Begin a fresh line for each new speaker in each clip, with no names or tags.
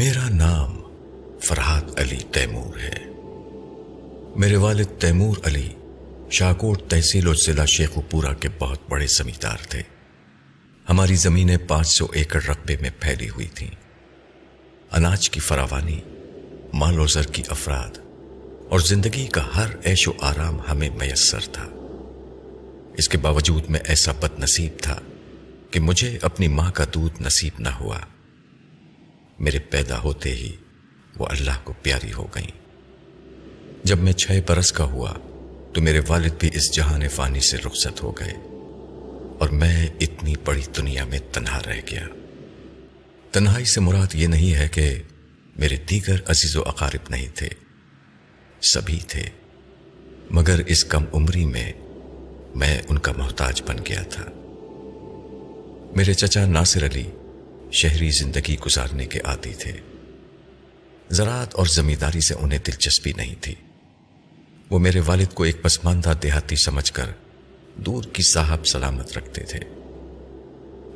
میرا نام فرحات علی تیمور ہے۔ میرے والد تیمور علی شاکوٹ تحصیل و ضلع شیخ پورا کے بہت بڑے زمیندار تھے۔ ہماری زمینیں پانچ سو ایکڑ رقبے میں پھیلی ہوئی تھیں۔ اناج کی فراوانی، مال و زر کی افراد اور زندگی کا ہر عیش و آرام ہمیں میسر تھا۔ اس کے باوجود میں ایسا بد نصیب تھا کہ مجھے اپنی ماں کا دودھ نصیب نہ ہوا۔ میرے پیدا ہوتے ہی وہ اللہ کو پیاری ہو گئیں۔ جب میں چھ برس کا ہوا تو میرے والد بھی اس جہان فانی سے رخصت ہو گئے اور میں اتنی بڑی دنیا میں تنہا رہ گیا۔ تنہائی سے مراد یہ نہیں ہے کہ میرے دیگر عزیز و اقارب نہیں تھے، سبھی تھے، مگر اس کم عمری میں میں ان کا محتاج بن گیا تھا۔ میرے چچا ناصر علی شہری زندگی گزارنے کے عادی تھے۔ زراعت اور زمینداری سے انہیں دلچسپی نہیں تھی۔ وہ میرے والد کو ایک پسماندہ دیہاتی سمجھ کر دور کی صاحب سلامت رکھتے تھے۔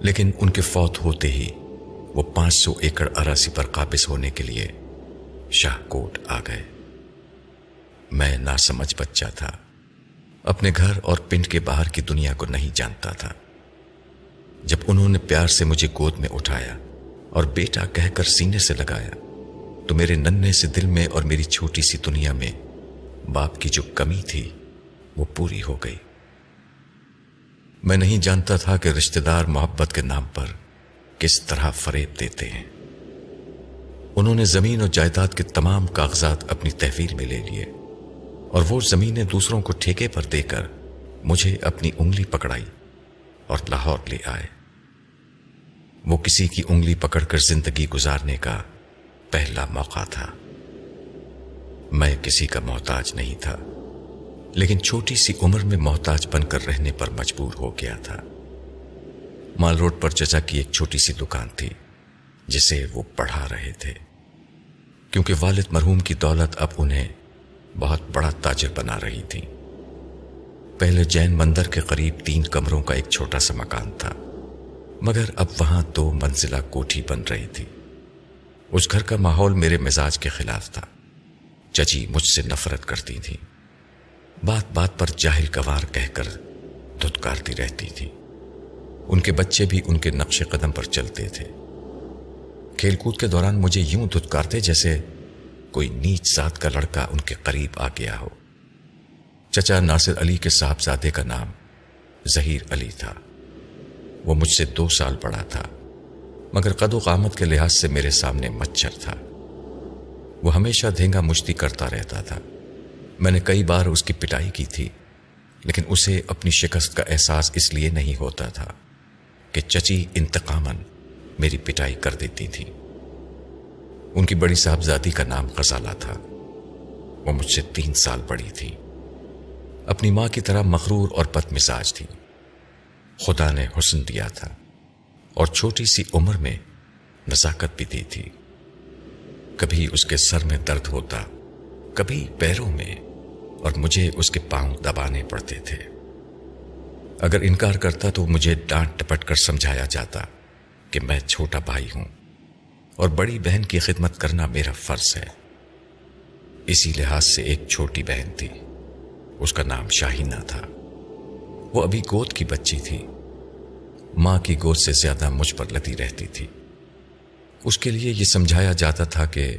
لیکن ان کے فوت ہوتے ہی وہ پانچ سو ایکڑ اراسی پر قابض ہونے کے لیے شاہ کوٹ آ گئے۔ میں نہ سمجھ بچہ تھا۔ اپنے گھر اور پنڈ کے باہر کی دنیا کو نہیں جانتا تھا۔ جب انہوں نے پیار سے مجھے گود میں اٹھایا اور بیٹا کہہ کر سینے سے لگایا، تو میرے ننے سے دل میں اور میری چھوٹی سی دنیا میں باپ کی جو کمی تھی، وہ پوری ہو گئی۔ میں نہیں جانتا تھا کہ رشتہ دار محبت کے نام پر کس طرح فریب دیتے ہیں۔ انہوں نے زمین اور جائیداد کے تمام کاغذات اپنی تحویل میں لے لیے اور وہ زمینیں دوسروں کو ٹھیکے پر دے کر مجھے اپنی انگلی پکڑائی اور لاہور لے آئے۔ وہ کسی کی انگلی پکڑ کر زندگی گزارنے کا پہلا موقع تھا۔ میں کسی کا محتاج نہیں تھا، لیکن چھوٹی سی عمر میں محتاج بن کر رہنے پر مجبور ہو گیا تھا۔ مال روڈ پر چچا کی ایک چھوٹی سی دکان تھی، جسے وہ پڑھا رہے تھے۔ کیونکہ والد مرحوم کی دولت اب انہیں بہت بڑا تاجر بنا رہی تھی۔ پہلے جین مندر کے قریب تین کمروں کا ایک چھوٹا سا مکان تھا۔ مگر اب وہاں دو منزلہ کوٹھی بن رہی تھی۔ اس گھر کا ماحول میرے مزاج کے خلاف تھا۔ چچی مجھ سے نفرت کرتی تھی۔ بات بات پر جاہل گوار کہہ کر دھتکارتی رہتی تھی۔ ان کے بچے بھی ان کے نقش قدم پر چلتے تھے۔ کھیل کود کے دوران مجھے یوں دھتکارتے جیسے کوئی نیچ ذات کا لڑکا ان کے قریب آ گیا ہو۔ چچا ناصر علی کے صاحبزادے کا نام ظہیر علی تھا۔ وہ مجھ سے دو سال بڑا تھا، مگر قد و قامت کے لحاظ سے میرے سامنے مچھر تھا۔ وہ ہمیشہ دھینگا مشتی کرتا رہتا تھا۔ میں نے کئی بار اس کی پٹائی کی تھی، لیکن اسے اپنی شکست کا احساس اس لیے نہیں ہوتا تھا کہ چچی انتقامن میری پٹائی کر دیتی تھی۔ ان کی بڑی صاحبزادی کا نام غزالہ تھا۔ وہ مجھ سے تین سال بڑی تھی۔ اپنی ماں کی طرح مغرور اور بد مزاج تھی۔ خدا نے حسن دیا تھا اور چھوٹی سی عمر میں نزاکت بھی دی تھی۔ کبھی اس کے سر میں درد ہوتا، کبھی پیروں میں، اور مجھے اس کے پاؤں دبانے پڑتے تھے۔ اگر انکار کرتا تو مجھے ڈانٹ ٹپٹ کر سمجھایا جاتا کہ میں چھوٹا بھائی ہوں اور بڑی بہن کی خدمت کرنا میرا فرض ہے۔ اسی لحاظ سے ایک چھوٹی بہن تھی، اس کا نام شاہینہ تھا۔ وہ ابھی گود کی بچی تھی۔ ماں کی گود سے زیادہ مجھ پر لتی رہتی تھی۔ اس کے لیے یہ سمجھایا جاتا تھا کہ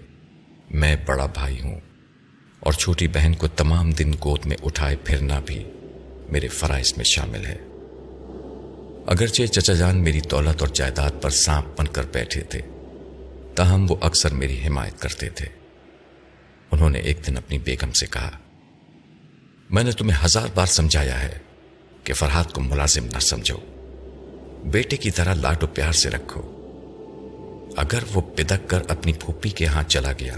میں بڑا بھائی ہوں اور چھوٹی بہن کو تمام دن گود میں اٹھائے پھرنا بھی میرے فرائض میں شامل ہے۔ اگرچہ چچا جان میری دولت اور جائیداد پر سانپ بن کر بیٹھے تھے، تاہم وہ اکثر میری حمایت کرتے تھے۔ انہوں نے ایک دن اپنی بیگم سے کہا، میں نے تمہیں ہزار بار سمجھایا ہے کہ فرحات کو ملازم نہ سمجھو۔ بیٹے کی طرح لاٹ و پیار سے رکھو۔ اگر وہ پدک کر اپنی پھوپھی کے ہاں چلا گیا،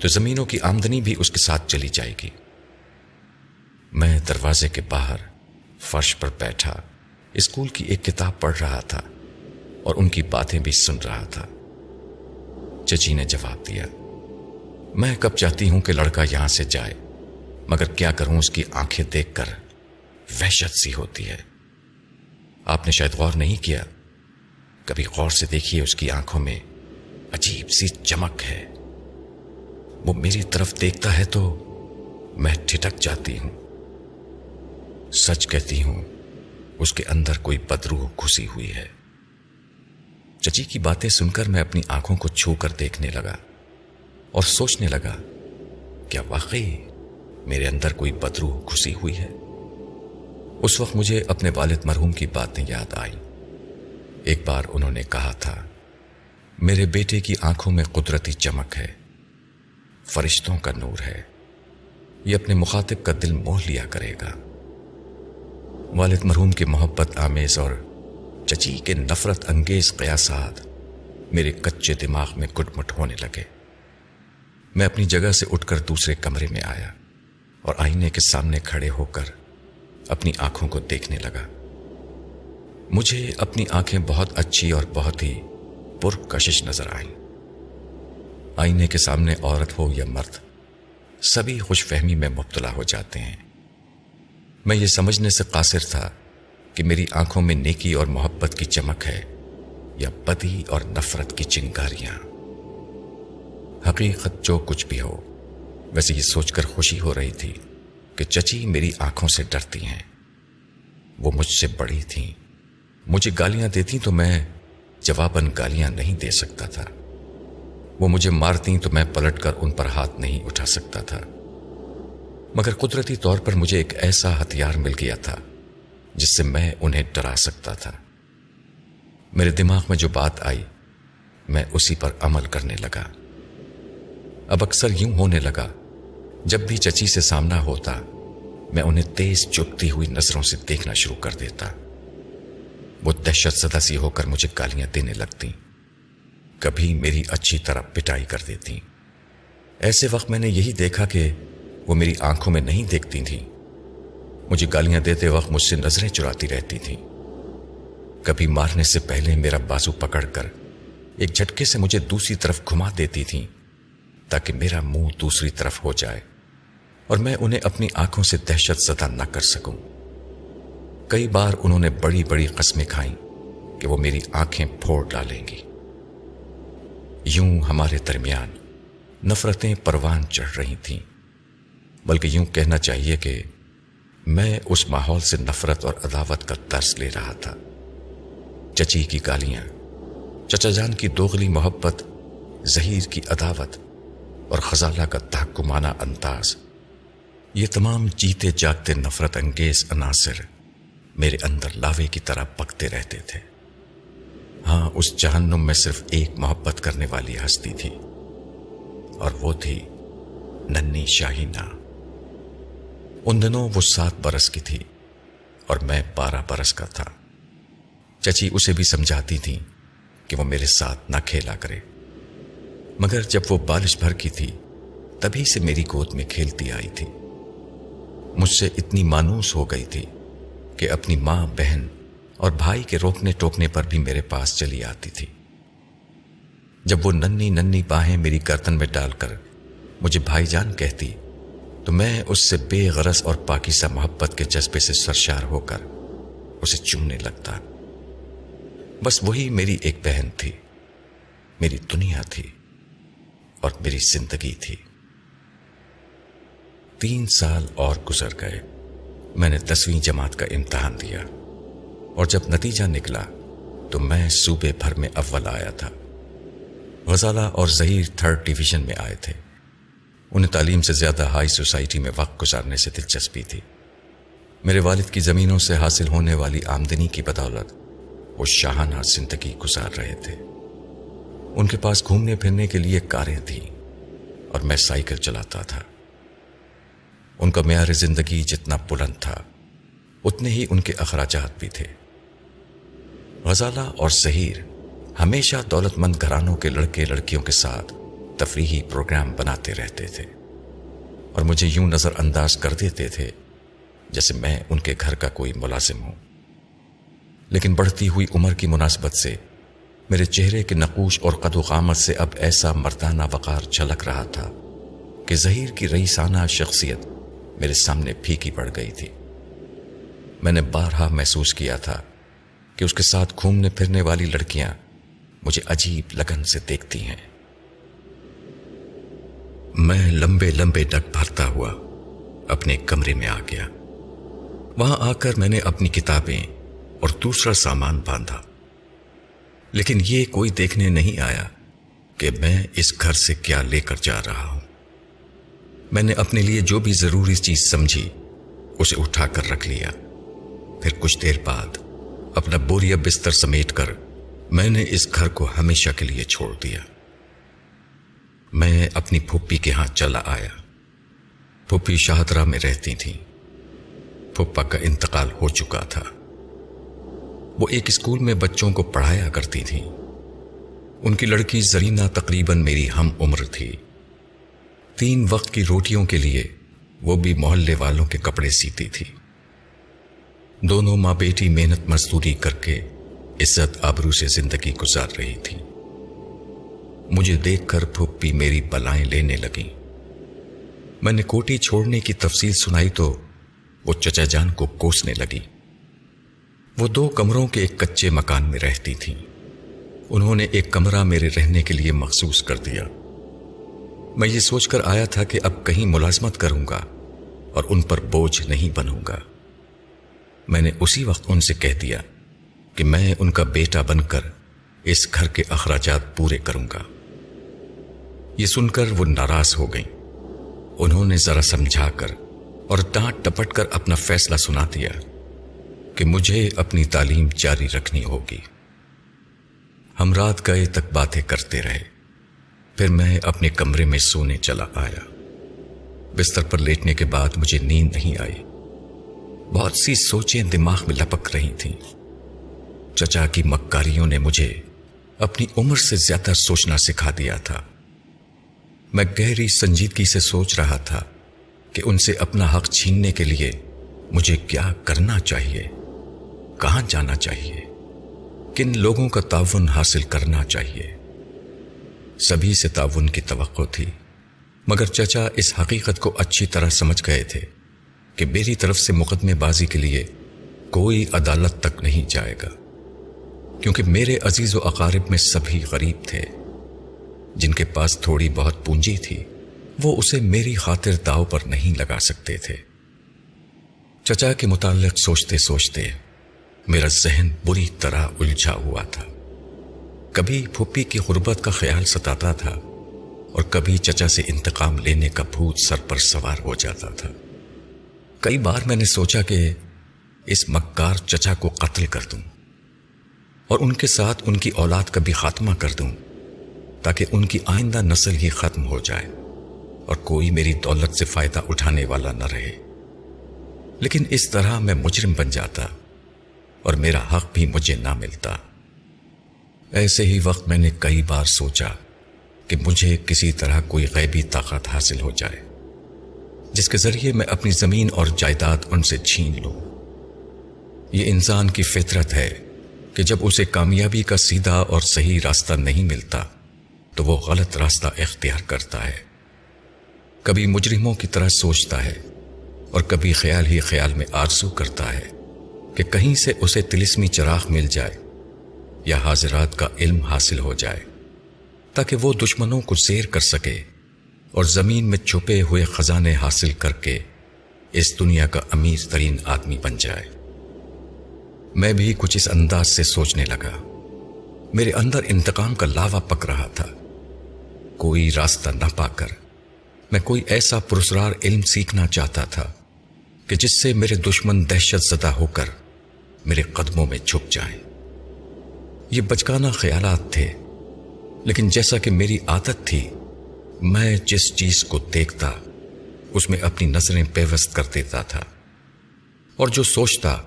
تو زمینوں کی آمدنی بھی اس کے ساتھ چلی جائے گی۔ میں دروازے کے باہر فرش پر بیٹھا، اسکول کی ایک کتاب پڑھ رہا تھا اور ان کی باتیں بھی سن رہا تھا۔ چچی نے جواب دیا، میں کب چاہتی ہوں کہ لڑکا یہاں سے جائے، مگر کیا کروں اس کی آنکھیں دیکھ کر؟ وحشت سی ہوتی ہے۔ آپ نے شاید غور نہیں کیا۔ کبھی غور سے دیکھیے اس کی آنکھوں میں عجیب سی چمک ہے۔ وہ میری طرف دیکھتا ہے تو میں ٹھٹک جاتی ہوں۔ سچ کہتی ہوں، اس کے اندر کوئی بدروح گھسی ہوئی ہے۔ چچی کی باتیں سن کر میں اپنی آنکھوں کو چھو کر دیکھنے لگا اور سوچنے لگا، کیا واقعی میرے اندر کوئی بدروح گھسی ہوئی ہے؟ اس وقت مجھے اپنے والد مرحوم کی باتیں یاد آئی ایک بار انہوں نے کہا تھا، میرے بیٹے کی آنکھوں میں قدرتی چمک ہے، فرشتوں کا نور ہے، یہ اپنے مخاطب کا دل موہ لیا کرے گا۔ والد مرحوم کی محبت، آمیز اور چچی کے نفرت انگیز قیاسات میرے کچے دماغ میں گٹ مٹ ہونے لگے۔ میں اپنی جگہ سے اٹھ کر دوسرے کمرے میں آیا اور آئینے کے سامنے کھڑے ہو کر اپنی آنکھوں کو دیکھنے لگا۔ مجھے اپنی آنکھیں بہت اچھی اور بہت ہی پرکشش نظر آئیں۔ آئینے کے سامنے عورت ہو یا مرد، سبھی خوش فہمی میں مبتلا ہو جاتے ہیں۔ میں یہ سمجھنے سے قاصر تھا کہ میری آنکھوں میں نیکی اور محبت کی چمک ہے یا بدی اور نفرت کی چنگاریاں۔ حقیقت جو کچھ بھی ہو، ویسے یہ سوچ کر خوشی ہو رہی تھی۔ کہ چچی میری آنکھوں سے ڈرتی ہیں۔ وہ مجھ سے بڑی تھیں۔ مجھے گالیاں دیتی تو میں جواباً گالیاں نہیں دے سکتا تھا۔ وہ مجھے مارتی تو میں پلٹ کر ان پر ہاتھ نہیں اٹھا سکتا تھا۔ مگر قدرتی طور پر مجھے ایک ایسا ہتھیار مل گیا تھا جس سے میں انہیں ڈرا سکتا تھا۔ میرے دماغ میں جو بات آئی، میں اسی پر عمل کرنے لگا۔ اب اکثر یوں ہونے لگا جب بھی چچی سے سامنا ہوتا، میں انہیں تیز چپتی ہوئی نظروں سے دیکھنا شروع کر دیتا۔ وہ دہشت زدہ سی ہو کر مجھے گالیاں دینے لگتی کبھی میری اچھی طرح پٹائی کر دیتی ایسے وقت میں نے یہی دیکھا کہ وہ میری آنکھوں میں نہیں دیکھتی تھیں۔ مجھے گالیاں دیتے وقت مجھ سے نظریں چراتی رہتی تھیں۔ کبھی مارنے سے پہلے میرا بازو پکڑ کر ایک جھٹکے سے مجھے دوسری طرف گھما دیتی تھیں تاکہ میرا منہ دوسری طرف ہو جائے۔ اور میں انہیں اپنی آنکھوں سے دہشت زدہ نہ کر سکوں۔ کئی بار انہوں نے بڑی بڑی قسمیں کھائیں کہ وہ میری آنکھیں پھوڑ ڈالیں گی۔ یوں ہمارے درمیان نفرتیں پروان چڑھ رہی تھیں، بلکہ یوں کہنا چاہیے کہ میں اس ماحول سے نفرت اور عداوت کا ترس لے رہا تھا۔ چچی کی گالیاں، چچا جان کی دوغلی محبت ظہیر کی عداوت اور خزالہ کا تحکمانہ انداز یہ تمام جیتے جاگتے نفرت انگیز عناصر میرے اندر لاوے کی طرح پکتے رہتے تھے۔ ہاں اس جہنم میں صرف ایک محبت کرنے والی ہستی تھی، اور وہ تھی ننی شاہینہ۔ ان دنوں وہ سات برس کی تھی، اور میں بارہ برس کا تھا۔ چچی اسے بھی سمجھاتی تھی کہ وہ میرے ساتھ نہ کھیلا کرے۔ مگر جب وہ بالش بھر کی تھی، تبھی سے میری گود میں کھیلتی آئی تھی۔ مجھ سے اتنی مانوس ہو گئی تھی کہ اپنی ماں، بہن اور بھائی کے روکنے ٹوکنے پر بھی میرے پاس چلی آتی تھی۔ جب وہ ننی ننی باہیں میری گردن میں ڈال کر مجھے بھائی جان کہتی، تو میں اس سے بے غرض اور پاکیزہ محبت کے جذبے سے سرشار ہو کر اسے چومنے لگتا۔ بس وہی میری ایک بہن تھی، میری دنیا تھی اور میری زندگی تھی۔ تین سال اور گزر گئے۔ میں نے دسویں جماعت کا امتحان دیا اور جب نتیجہ نکلا تو میں صوبے بھر میں اول آیا تھا۔ غزالہ اور ظہیر تھرڈ ڈویژن میں آئے تھے۔ انہیں تعلیم سے زیادہ ہائی سوسائٹی میں وقت گزارنے سے دلچسپی تھی۔ میرے والد کی زمینوں سے حاصل ہونے والی آمدنی کی بدولت وہ شاہانہ زندگی گزار رہے تھے۔ ان کے پاس گھومنے پھرنے کے لیے کاریں تھیں اور میں سائیکل چلاتا تھا۔ ان کا معیار زندگی جتنا بلند تھا، اتنے ہی ان کے اخراجات بھی تھے۔ غزالہ اور ظہیر ہمیشہ دولت مند گھرانوں کے لڑکے لڑکیوں کے ساتھ تفریحی پروگرام بناتے رہتے تھے۔ اور مجھے یوں نظر انداز کر دیتے تھے جیسے میں ان کے گھر کا کوئی ملازم ہوں۔ لیکن بڑھتی ہوئی عمر کی مناسبت سے میرے چہرے کے نقوش اور قد و قامت سے اب ایسا مردانہ وقار جھلک رہا تھا کہ ظہیر کی رئیسانہ شخصیت میرے سامنے پھیکی پڑ گئی تھی۔ میں نے بارہا محسوس کیا تھا کہ اس کے ساتھ گھومنے پھرنے والی لڑکیاں مجھے عجیب لگن سے دیکھتی ہیں۔ میں لمبے لمبے ڈگ بھرتا ہوا اپنے کمرے میں آ گیا۔ وہاں آ کر میں نے اپنی کتابیں اور دوسرا سامان باندھا۔ لیکن یہ کوئی دیکھنے نہیں آیا کہ میں اس گھر سے کیا لے کر جا رہا ہوں۔ میں نے اپنے لیے جو بھی ضروری چیز سمجھی، اسے اٹھا کر رکھ لیا۔ پھر کچھ دیر بعد اپنا بوریا بستر سمیٹ کر میں نے اس گھر کو ہمیشہ کے لیے چھوڑ دیا۔ میں اپنی پھوپھی کے ہاں چلا آیا۔ پھوپھی شاہدرہ میں رہتی تھیں۔ پھوپا کا انتقال ہو چکا تھا۔ وہ ایک اسکول میں بچوں کو پڑھایا کرتی تھی ان کی لڑکی زرینہ تقریباً میری ہم عمر تھی۔ تین وقت کی روٹیوں کے لیے وہ بھی محلے والوں کے کپڑے سیتی تھی۔ دونوں ماں بیٹی محنت مزدوری کر کے عزت آبرو سے زندگی گزار رہی تھی۔ مجھے دیکھ کر پھپھی میری بلائیں لینے لگیں۔ میں نے کوٹی چھوڑنے کی تفصیل سنائی تو وہ چچا جان کو کوسنے لگی۔ وہ دو کمروں کے ایک کچے مکان میں رہتی تھیں۔ انہوں نے ایک کمرہ میرے رہنے کے لیے مخصوص کر دیا۔ میں یہ سوچ کر آیا تھا کہ اب کہیں ملازمت کروں گا اور ان پر بوجھ نہیں بنوں گا۔ میں نے اسی وقت ان سے کہہ دیا کہ میں ان کا بیٹا بن کر اس گھر کے اخراجات پورے کروں گا۔ یہ سن کر وہ ناراض ہو گئیں۔ انہوں نے ذرا سمجھا کر اور ڈانٹ ٹپٹ کر اپنا فیصلہ سنا دیا کہ مجھے اپنی تعلیم جاری رکھنی ہوگی۔ ہم رات گئے تک باتیں کرتے رہے۔ پھر میں اپنے کمرے میں سونے چلا آیا۔ بستر پر لیٹنے کے بعد مجھے نیند نہیں آئی۔ بہت سی سوچیں دماغ میں لپک رہی تھیں۔ چچا کی مکاریوں نے مجھے اپنی عمر سے زیادہ سوچنا سکھا دیا تھا۔ میں گہری سنجیدگی سے سوچ رہا تھا کہ ان سے اپنا حق چھیننے کے لیے مجھے کیا کرنا چاہیے، کہاں جانا چاہیے، کن لوگوں کا تعاون حاصل کرنا چاہیے۔ سبھی سے تعاون کی توقع تھی، مگر چچا اس حقیقت کو اچھی طرح سمجھ گئے تھے کہ میری طرف سے مقدمے بازی کے لیے کوئی عدالت تک نہیں جائے گا، کیونکہ میرے عزیز و اقارب میں سبھی غریب تھے۔ جن کے پاس تھوڑی بہت پونجی تھی، وہ اسے میری خاطر داؤ پر نہیں لگا سکتے تھے۔ چچا کے متعلق سوچتے سوچتے میرا ذہن بری طرح الجھا ہوا تھا۔ کبھی پھپھی کی غربت کا خیال ستاتا تھا اور کبھی چچا سے انتقام لینے کا بھوت سر پر سوار ہو جاتا تھا۔ کئی بار میں نے سوچا کہ اس مکار چچا کو قتل کر دوں اور ان کے ساتھ ان کی اولاد کا بھی خاتمہ کر دوں تاکہ ان کی آئندہ نسل ہی ختم ہو جائے اور کوئی میری دولت سے فائدہ اٹھانے والا نہ رہے۔ لیکن اس طرح میں مجرم بن جاتا اور میرا حق بھی مجھے نہ ملتا۔ ایسے ہی وقت میں نے کئی بار سوچا کہ مجھے کسی طرح کوئی غیبی طاقت حاصل ہو جائے، جس کے ذریعے میں اپنی زمین اور جائیداد ان سے چھین لوں۔ یہ انسان کی فطرت ہے کہ جب اسے کامیابی کا سیدھا اور صحیح راستہ نہیں ملتا، تو وہ غلط راستہ اختیار کرتا ہے۔ کبھی مجرموں کی طرح سوچتا ہے اور کبھی خیال ہی خیال میں آرزو کرتا ہے کہ کہیں سے اسے تلسمی چراغ مل جائے۔ یا حاضرات کا علم حاصل ہو جائے، تاکہ وہ دشمنوں کو زیر کر سکے اور زمین میں چھپے ہوئے خزانے حاصل کر کے اس دنیا کا امیر ترین آدمی بن جائے۔ میں بھی کچھ اس انداز سے سوچنے لگا۔ میرے اندر انتقام کا لاوا پک رہا تھا۔ کوئی راستہ نہ پا کر میں کوئی ایسا پرسرار علم سیکھنا چاہتا تھا کہ جس سے میرے دشمن دہشت زدہ ہو کر میرے قدموں میں چھپ جائیں۔ یہ بچکانا خیالات تھے۔ لیکن جیسا کہ میری عادت تھی، میں جس چیز کو دیکھتا، اس میں اپنی نظریں پیوست کر دیتا تھا۔ اور جو سوچتا،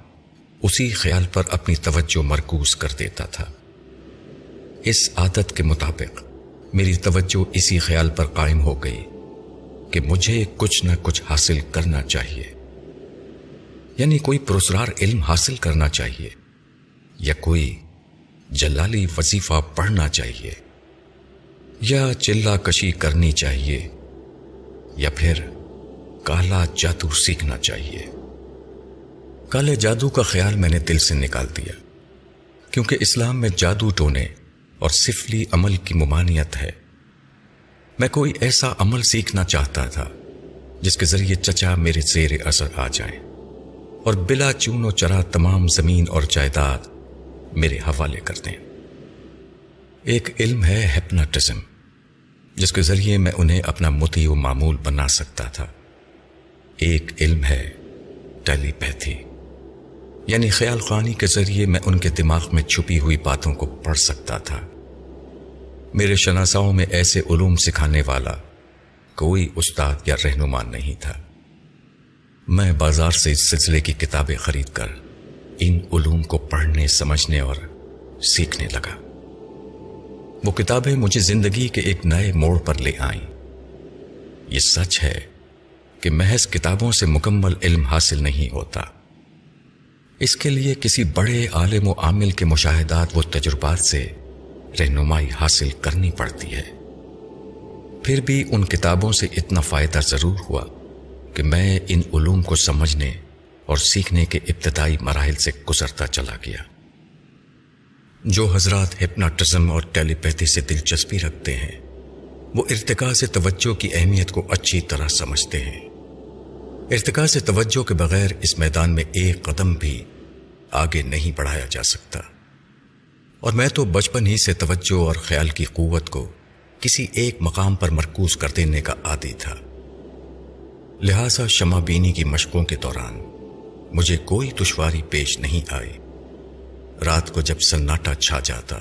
اسی خیال پر اپنی توجہ مرکوز کر دیتا تھا۔ اس عادت کے مطابق، میری توجہ اسی خیال پر قائم ہو گئی کہ مجھے کچھ نہ کچھ حاصل کرنا چاہیے۔ یعنی کوئی پرسرار علم حاصل کرنا چاہیے، یا کوئی جلالی وظیفہ پڑھنا چاہیے یا چلا کشی کرنی چاہیے یا پھر کالا جادو سیکھنا چاہیے۔ کالے جادو کا خیال میں نے دل سے نکال دیا، کیونکہ اسلام میں جادو ٹونے اور سفلی عمل کی ممانعت ہے۔ میں کوئی ایسا عمل سیکھنا چاہتا تھا، جس کے ذریعے چچا میرے زیر اثر آ جائیں اور بلا چون و چرا تمام زمین اور جائیداد میرے حوالے کر دیں ایک علم ہے ہیپناٹزم جس کے ذریعے میں انہیں اپنا متی و معمول بنا سکتا تھا۔ ایک علم ہے ٹیلی پیتھی یعنی خیال خانی کے ذریعے میں ان کے دماغ میں چھپی ہوئی باتوں کو پڑھ سکتا تھا۔ میرے شناساؤں میں ایسے علوم سکھانے والا کوئی استاد یا رہنما نہیں تھا۔ میں بازار سے اس سلسلے کی کتابیں خرید کر ان علوم کو پڑھنے، سمجھنے اور سیکھنے لگا۔ وہ کتابیں مجھے زندگی کے ایک نئے موڑ پر لے آئیں۔ یہ سچ ہے کہ محض کتابوں سے مکمل علم حاصل نہیں ہوتا۔ اس کے لیے کسی بڑے عالم و عامل کے مشاہدات و تجربات سے رہنمائی حاصل کرنی پڑتی ہے۔ پھر بھی ان کتابوں سے اتنا فائدہ ضرور ہوا کہ میں ان علوم کو سمجھنے اور سیکھنے کے ابتدائی مراحل سے گزرتا چلا گیا۔ جو حضرات ہپناٹزم اور ٹیلیپیتھی سے دلچسپی رکھتے ہیں، وہ ارتقاء سے توجہ کی اہمیت کو اچھی طرح سمجھتے ہیں۔ ارتقاء سے توجہ کے بغیر اس میدان میں ایک قدم بھی آگے نہیں بڑھایا جا سکتا۔ اور میں تو بچپن ہی سے توجہ اور خیال کی قوت کو کسی ایک مقام پر مرکوز کر دینے کا عادی تھا۔ لہذا شمع بینی کی مشقوں کے دوران مجھے کوئی دشواری پیش نہیں آئی۔ رات کو جب سناٹا چھا جاتا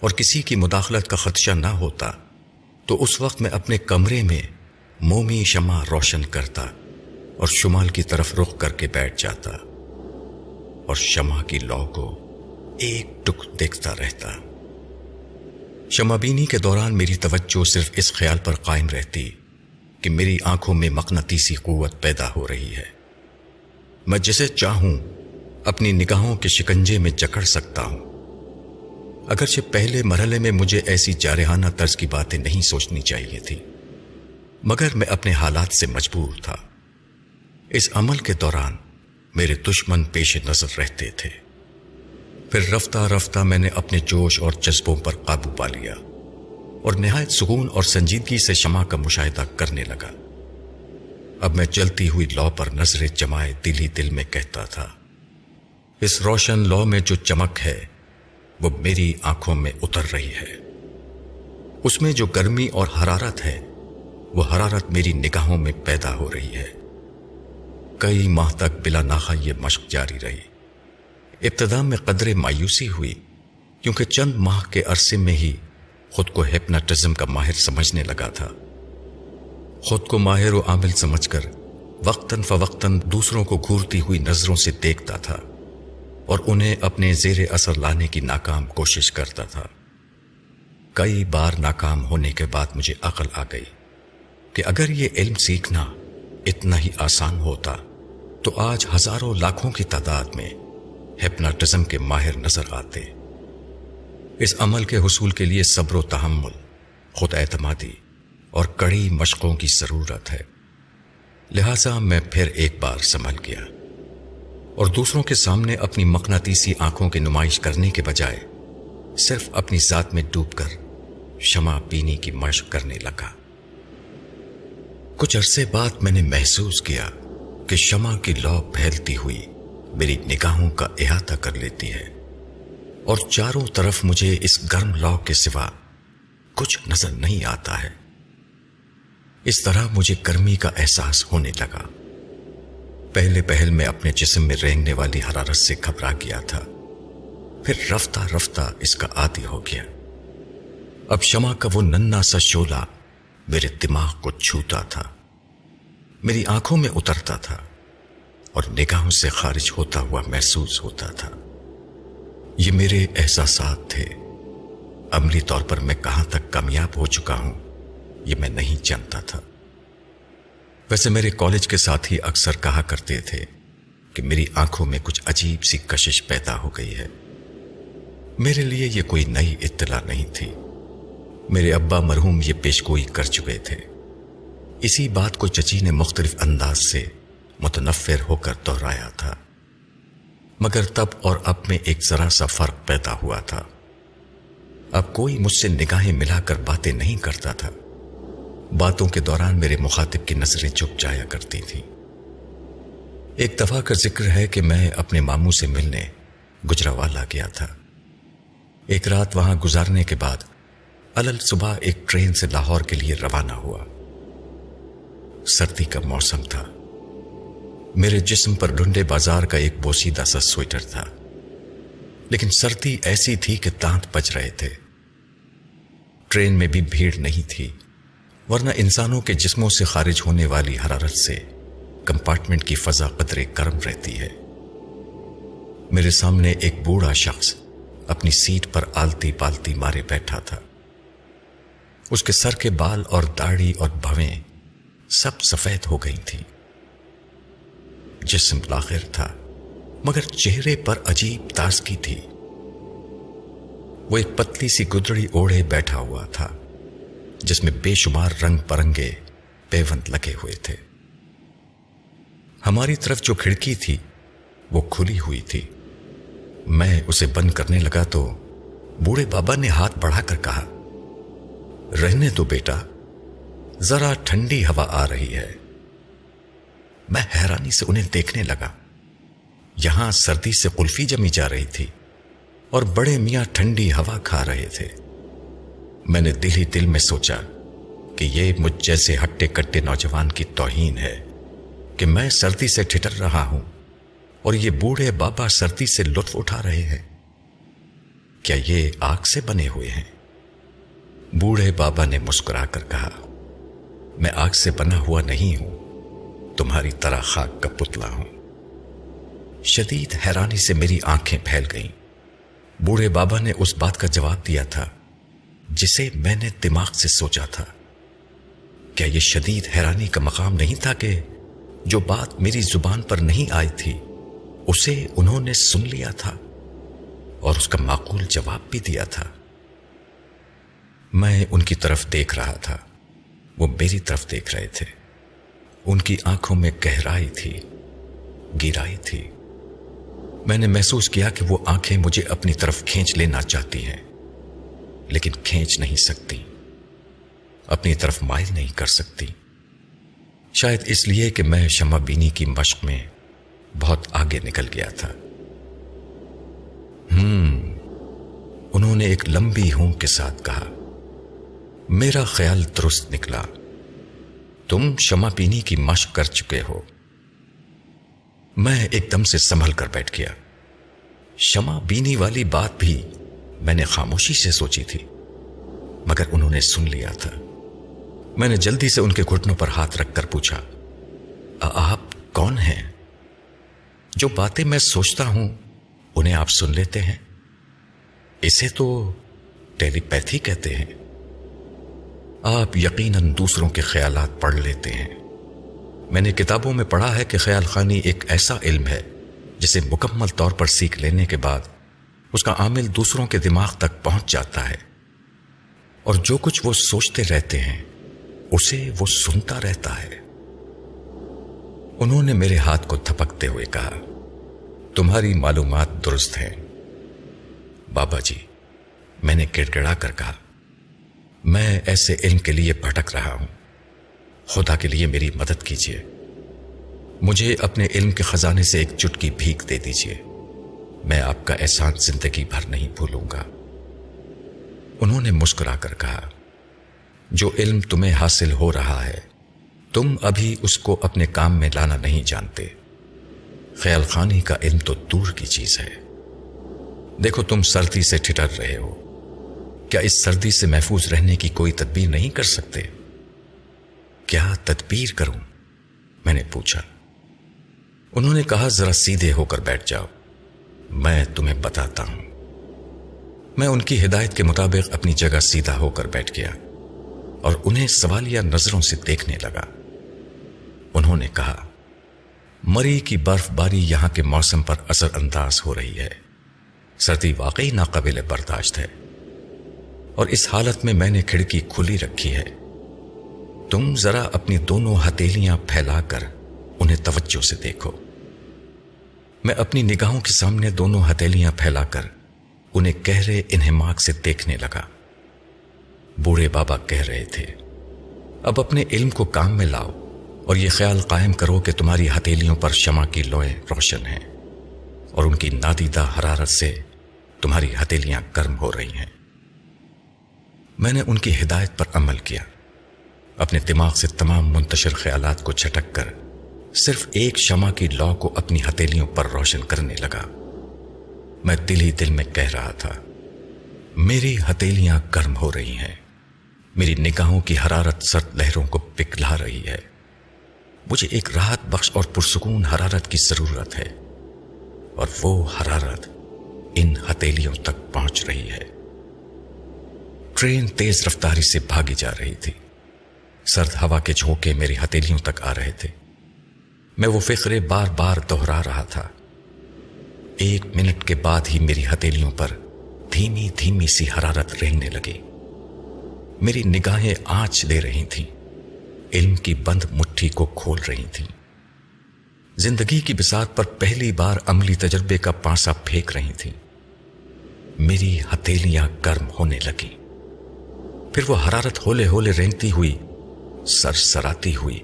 اور کسی کی مداخلت کا خدشہ نہ ہوتا، تو اس وقت میں اپنے کمرے میں مومی شمع روشن کرتا اور شمال کی طرف رخ کر کے بیٹھ جاتا اور شمع کی لو کو ایک ٹک دیکھتا رہتا۔ شمع بینی کے دوران میری توجہ صرف اس خیال پر قائم رہتی کہ میری آنکھوں میں مقناطیسی قوت پیدا ہو رہی ہے۔ میں جسے چاہوں، اپنی نگاہوں کے شکنجے میں جکڑ سکتا ہوں۔ اگرچہ پہلے مرحلے میں مجھے ایسی جارحانہ طرز کی باتیں نہیں سوچنی چاہیے تھی، مگر میں اپنے حالات سے مجبور تھا۔ اس عمل کے دوران میرے دشمن پیش نظر رہتے تھے۔ پھر رفتہ رفتہ میں نے اپنے جوش اور جذبوں پر قابو پا لیا اور نہایت سکون اور سنجیدگی سے شمع کا مشاہدہ کرنے لگا۔ اب میں چلتی ہوئی لو پر نظریں جمائے دل ہی دل میں کہتا تھا، اس روشن لو میں جو چمک ہے، وہ میری آنکھوں میں اتر رہی ہے۔ اس میں جو گرمی اور حرارت ہے، وہ حرارت میری نگاہوں میں پیدا ہو رہی ہے۔ کئی ماہ تک بلا ناخا یہ مشق جاری رہی۔ ابتدا میں قدر مایوسی ہوئی، کیونکہ چند ماہ کے عرصے میں ہی خود کو ہیپناٹزم کا ماہر سمجھنے لگا تھا۔ خود کو ماہر و عامل سمجھ کر وقتاً فوقتاً دوسروں کو گھورتی ہوئی نظروں سے دیکھتا تھا اور انہیں اپنے زیر اثر لانے کی ناکام کوشش کرتا تھا۔ کئی بار ناکام ہونے کے بعد مجھے عقل آ گئی کہ اگر یہ علم سیکھنا اتنا ہی آسان ہوتا تو آج ہزاروں لاکھوں کی تعداد میں ہپناٹزم کے ماہر نظر آتے۔ اس عمل کے حصول کے لیے صبر و تحمل، خود اعتمادی اور کڑی مشقوں کی ضرورت ہے۔ لہذا میں پھر ایک بار سنبھل گیا اور دوسروں کے سامنے اپنی مقناطیسی آنکھوں کی نمائش کرنے کے بجائے صرف اپنی ذات میں ڈوب کر شمع پینی کی مشق کرنے لگا۔ کچھ عرصے بعد میں نے محسوس کیا کہ شمع کی لو پھیلتی ہوئی میری نگاہوں کا احاطہ کر لیتی ہے اور چاروں طرف مجھے اس گرم لو کے سوا کچھ نظر نہیں آتا ہے۔ اس طرح مجھے گرمی کا احساس ہونے لگا۔ پہلے پہل میں اپنے جسم میں رینگنے والی حرارت سے گھبرا گیا تھا۔ پھر رفتہ رفتہ اس کا عادی ہو گیا۔ اب شمع کا وہ ننا سا شولا میرے دماغ کو چھوتا تھا۔ میری آنکھوں میں اترتا تھا اور نگاہوں سے خارج ہوتا ہوا محسوس ہوتا تھا۔ یہ میرے احساسات تھے۔ عملی طور پر میں کہاں تک کامیاب ہو چکا ہوں؟ یہ میں نہیں جانتا تھا۔ ویسے میرے کالج کے ساتھ ہی اکثر کہا کرتے تھے کہ میری آنکھوں میں کچھ عجیب سی کشش پیدا ہو گئی ہے۔ میرے لیے یہ کوئی نئی اطلاع نہیں تھی۔ میرے ابا مرحوم یہ پیشگوئی کر چکے تھے۔ اسی بات کو چچی نے مختلف انداز سے متنفر ہو کر دہرایا تھا۔ مگر تب اور اب میں ایک ذرا سا فرق پیدا ہوا تھا۔ اب کوئی مجھ سے نگاہیں ملا کر باتیں نہیں کرتا تھا۔ باتوں کے دوران میرے مخاطب کی نظریں چپ جایا کرتی تھیں۔ ایک دفعہ کا ذکر ہے کہ میں اپنے ماموں سے ملنے گجراوالا گیا تھا۔ ایک رات وہاں گزارنے کے بعد الل صبح ایک ٹرین سے لاہور کے لیے روانہ ہوا۔ سردی کا موسم تھا۔ میرے جسم پر ڈنڈے بازار کا ایک بوسیدہ سا سویٹر تھا۔ لیکن سردی ایسی تھی کہ دانت بج رہے تھے۔ ٹرین میں بھی بھیڑ نہیں تھی۔ ورنہ انسانوں کے جسموں سے خارج ہونے والی حرارت سے کمپارٹمنٹ کی فضا قدرے گرم رہتی ہے۔ میرے سامنے ایک بوڑھا شخص اپنی سیٹ پر آلتی پالتی مارے بیٹھا تھا۔ اس کے سر کے بال اور داڑھی اور بھویں سب سفید ہو گئی تھی جسم لاخر تھا، مگر چہرے پر عجیب تازگی تھی۔ وہ ایک پتلی سی گدڑی اوڑھے بیٹھا ہوا تھا۔ جس میں بے شمار رنگ پرنگے پیونت لگے ہوئے تھے۔ ہماری طرف جو کھڑکی تھی، وہ کھلی ہوئی تھی۔ میں اسے بند کرنے لگا تو بوڑھے بابا نے ہاتھ بڑھا کر کہا، رہنے تو بیٹا، ذرا ٹھنڈی ہوا آ رہی ہے۔ میں حیرانی سے انہیں دیکھنے لگا۔ یہاں سردی سے قلفی جمی جا رہی تھی اور بڑے میاں ٹھنڈی ہوا کھا رہے تھے۔ میں نے دل ہی دل میں سوچا کہ یہ مجھ جیسے ہٹے کٹے نوجوان کی توہین ہے کہ میں سردی سے ٹھٹر رہا ہوں اور یہ بوڑھے بابا سردی سے لطف اٹھا رہے ہیں۔ کیا یہ آگ سے بنے ہوئے ہیں؟ بوڑھے بابا نے مسکرا کر کہا، میں آگ سے بنا ہوا نہیں ہوں، تمہاری طرح خاک کا پتلا ہوں۔ شدید حیرانی سے میری آنکھیں پھیل گئیں۔ بوڑھے بابا نے اس بات کا جواب دیا تھا جسے میں نے دماغ سے سوچا تھا۔ کیا یہ شدید حیرانی کا مقام نہیں تھا کہ جو بات میری زبان پر نہیں آئی تھی، اسے انہوں نے سن لیا تھا اور اس کا معقول جواب بھی دیا تھا۔ میں ان کی طرف دیکھ رہا تھا، وہ میری طرف دیکھ رہے تھے۔ ان کی آنکھوں میں گہرائی تھی، گیرائی تھی۔ میں نے محسوس کیا کہ وہ آنکھیں مجھے اپنی طرف کھینچ لینا چاہتی ہیں۔ لیکن کھینچ نہیں سکتی۔ اپنی طرف مائل نہیں کر سکتی۔ شاید اس لیے کہ میں شمع بینی کی مشق میں بہت آگے نکل گیا تھا۔ ہم انہوں نے ایک لمبی ہوں کے ساتھ کہا، میرا خیال درست نکلا۔ تم شمع پینی کی مشق کر چکے ہو۔ میں ایک دم سے سنبھل کر بیٹھ گیا۔ شمع بینی والی بات بھی میں نے خاموشی سے سوچی تھی، مگر انہوں نے سن لیا تھا۔ میں نے جلدی سے ان کے گھٹنوں پر ہاتھ رکھ کر پوچھا آپ کون ہیں؟ جو باتیں میں سوچتا ہوں، انہیں آپ سن لیتے ہیں؟ اسے تو ٹیلی پیتھی کہتے ہیں۔ آپ یقیناً دوسروں کے خیالات پڑھ لیتے ہیں۔ میں نے کتابوں میں پڑھا ہے کہ خیال خانی ایک ایسا علم ہے، جسے مکمل طور پر سیکھ لینے کے بعد اس کا عامل دوسروں کے دماغ تک پہنچ جاتا ہے۔ اور جو کچھ وہ سوچتے رہتے ہیں، اسے وہ سنتا رہتا ہے۔ انہوں نے میرے ہاتھ کو تھپکتے ہوئے کہا، تمہاری معلومات درست ہیں۔ بابا جی میں نے گڑ گڑا کر کہا، میں ایسے علم کے لیے بھٹک رہا ہوں۔ خدا کے لیے میری مدد کیجیے۔ مجھے اپنے علم کے خزانے سے ایک چٹکی بھیک دے دیجیے۔ میں آپ کا احسان زندگی بھر نہیں بھولوں گا۔ انہوں نے مسکرا کر کہا، جو علم تمہیں حاصل ہو رہا ہے، تم ابھی اس کو اپنے کام میں لانا نہیں جانتے۔ خیال خانی کا علم تو دور کی چیز ہے۔ دیکھو تم سردی سے ٹھٹر رہے ہو۔ کیا اس سردی سے محفوظ رہنے کی کوئی تدبیر نہیں کر سکتے؟ کیا تدبیر کروں؟ میں نے پوچھا۔ انہوں نے کہا، ذرا سیدھے ہو کر بیٹھ جاؤ۔ میں تمہیں بتاتا ہوں۔ میں ان کی ہدایت کے مطابق اپنی جگہ سیدھا ہو کر بیٹھ گیا اور انہیں سوالیہ نظروں سے دیکھنے لگا۔ انہوں نے کہا، مری کی برف باری یہاں کے موسم پر اثر انداز ہو رہی ہے۔ سردی واقعی ناقابل برداشت ہے۔ اور اس حالت میں میں نے کھڑکی کھلی رکھی ہے۔ تم ذرا اپنی دونوں ہتیلیاں پھیلا کر انہیں توجہ سے دیکھو۔ میں اپنی نگاہوں کے سامنے دونوں ہتیلیاں پھیلا کر انہیں گہرے انہماک سے دیکھنے لگا۔ بوڑھے بابا کہہ رہے تھے، اب اپنے علم کو کام میں لاؤ اور یہ خیال قائم کرو کہ تمہاری ہتیلیوں پر شمع کی لوئیں روشن ہیں اور ان کی نادیدہ حرارت سے تمہاری ہتیلیاں گرم ہو رہی ہیں۔ میں نے ان کی ہدایت پر عمل کیا، اپنے دماغ سے تمام منتشر خیالات کو چھٹک کر صرف ایک شمع کی لو کو اپنی ہتیلیوں پر روشن کرنے لگا۔ میں دل ہی دل میں کہہ رہا تھا، میری ہتیلیاں گرم ہو رہی ہیں۔ میری نگاہوں کی حرارت سرد لہروں کو پکلا رہی ہے۔ مجھے ایک راحت بخش اور پرسکون حرارت کی ضرورت ہے۔ اور وہ حرارت ان ہتیلیوں تک پہنچ رہی ہے۔ ٹرین تیز رفتاری سے بھاگی جا رہی تھی۔ سرد ہوا کے جھونکے میری ہتیلیوں تک آ رہے تھے۔ میں وہ فکرے بار بار دوہرا رہا تھا۔ ایک منٹ کے بعد ہی میری ہتیلیوں پر دھیمی دھیمی سی حرارت رہنے لگی۔ میری نگاہیں آنچ لے رہی تھیں۔ علم کی بند مٹھی کو کھول رہی تھیں۔ زندگی کی بساط پر پہلی بار عملی تجربے کا پانسا پھینک رہی تھیں۔ میری ہتیلیاں گرم ہونے لگی پھر وہ حرارت ہولے ہولے رینگتی ہوئی سر سراتی ہوئی۔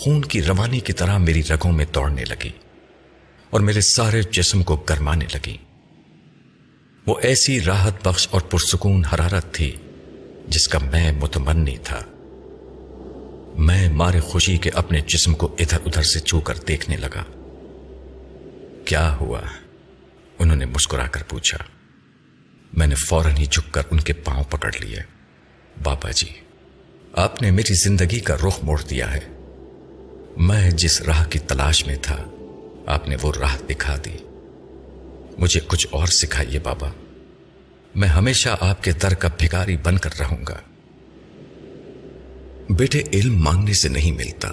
خون کی روانی کی طرح میری رگوں میں دوڑنے لگی اور میرے سارے جسم کو گرمانے لگی۔ وہ ایسی راحت بخش اور پرسکون حرارت تھی جس کا میں متمنی تھا۔ میں مارے خوشی کے اپنے جسم کو ادھر ادھر سے چھو کر دیکھنے لگا۔ کیا ہوا؟ انہوں نے مسکرا کر پوچھا۔ میں نے فوراً ہی جھک کر ان کے پاؤں پکڑ لیے۔ بابا جی آپ نے میری زندگی کا رخ موڑ دیا ہے۔ میں جس راہ کی تلاش میں تھا، آپ نے وہ راہ دکھا دی۔ مجھے کچھ اور سکھائیے بابا۔ میں ہمیشہ آپ کے در کا بھکاری بن کر رہوں گا۔ بیٹے، علم مانگنے سے نہیں ملتا،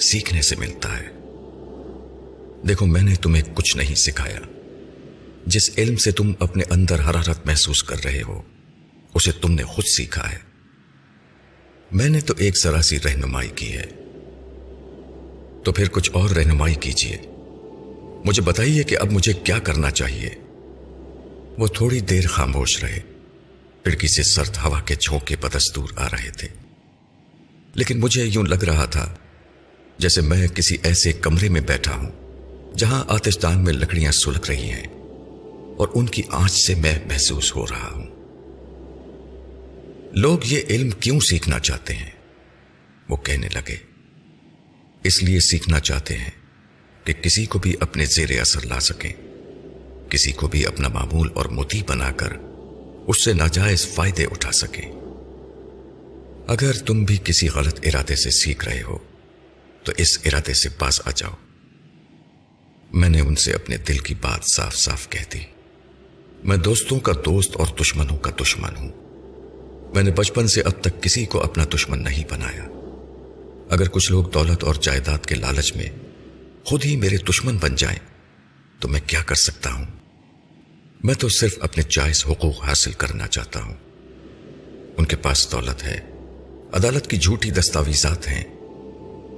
سیکھنے سے ملتا ہے۔ دیکھو، میں نے تمہیں کچھ نہیں سکھایا۔ جس علم سے تم اپنے اندر حرارت محسوس کر رہے ہو، اسے تم نے خود سیکھا ہے۔ میں نے تو ایک ذرا سی رہنمائی کی ہے۔ تو پھر کچھ اور رہنمائی کیجیے مجھے بتائیے کہ اب مجھے کیا کرنا چاہیے؟ وہ تھوڑی دیر خاموش رہے۔ کھڑکی سے سرد ہوا کے جھونکے بدستور آ رہے تھے۔ لیکن مجھے یوں لگ رہا تھا جیسے میں کسی ایسے کمرے میں بیٹھا ہوں جہاں آتش دان میں لکڑیاں سلک رہی ہیں اور ان کی آنچ سے میں محسوس ہو رہا ہوں۔ لوگ یہ علم کیوں سیکھنا چاہتے ہیں؟ وہ کہنے لگے۔ اس لیے سیکھنا چاہتے ہیں کہ کسی کو بھی اپنے زیر اثر لا سکیں۔ کسی کو بھی اپنا معمول اور موتی بنا کر اس سے ناجائز فائدے اٹھا سکیں۔ اگر تم بھی کسی غلط ارادے سے سیکھ رہے ہو، تو اس ارادے سے پاس آ جاؤ۔ میں نے ان سے اپنے دل کی بات صاف صاف کہہ دی۔ میں دوستوں کا دوست اور دشمنوں کا دشمن ہوں۔ میں نے بچپن سے اب تک کسی کو اپنا دشمن نہیں بنایا۔ اگر کچھ لوگ دولت اور جائیداد کے لالچ میں خود ہی میرے دشمن بن جائیں، تو میں کیا کر سکتا ہوں؟ میں تو صرف اپنے جائز حقوق حاصل کرنا چاہتا ہوں۔ ان کے پاس دولت ہے، عدالت کی جھوٹی دستاویزات ہیں۔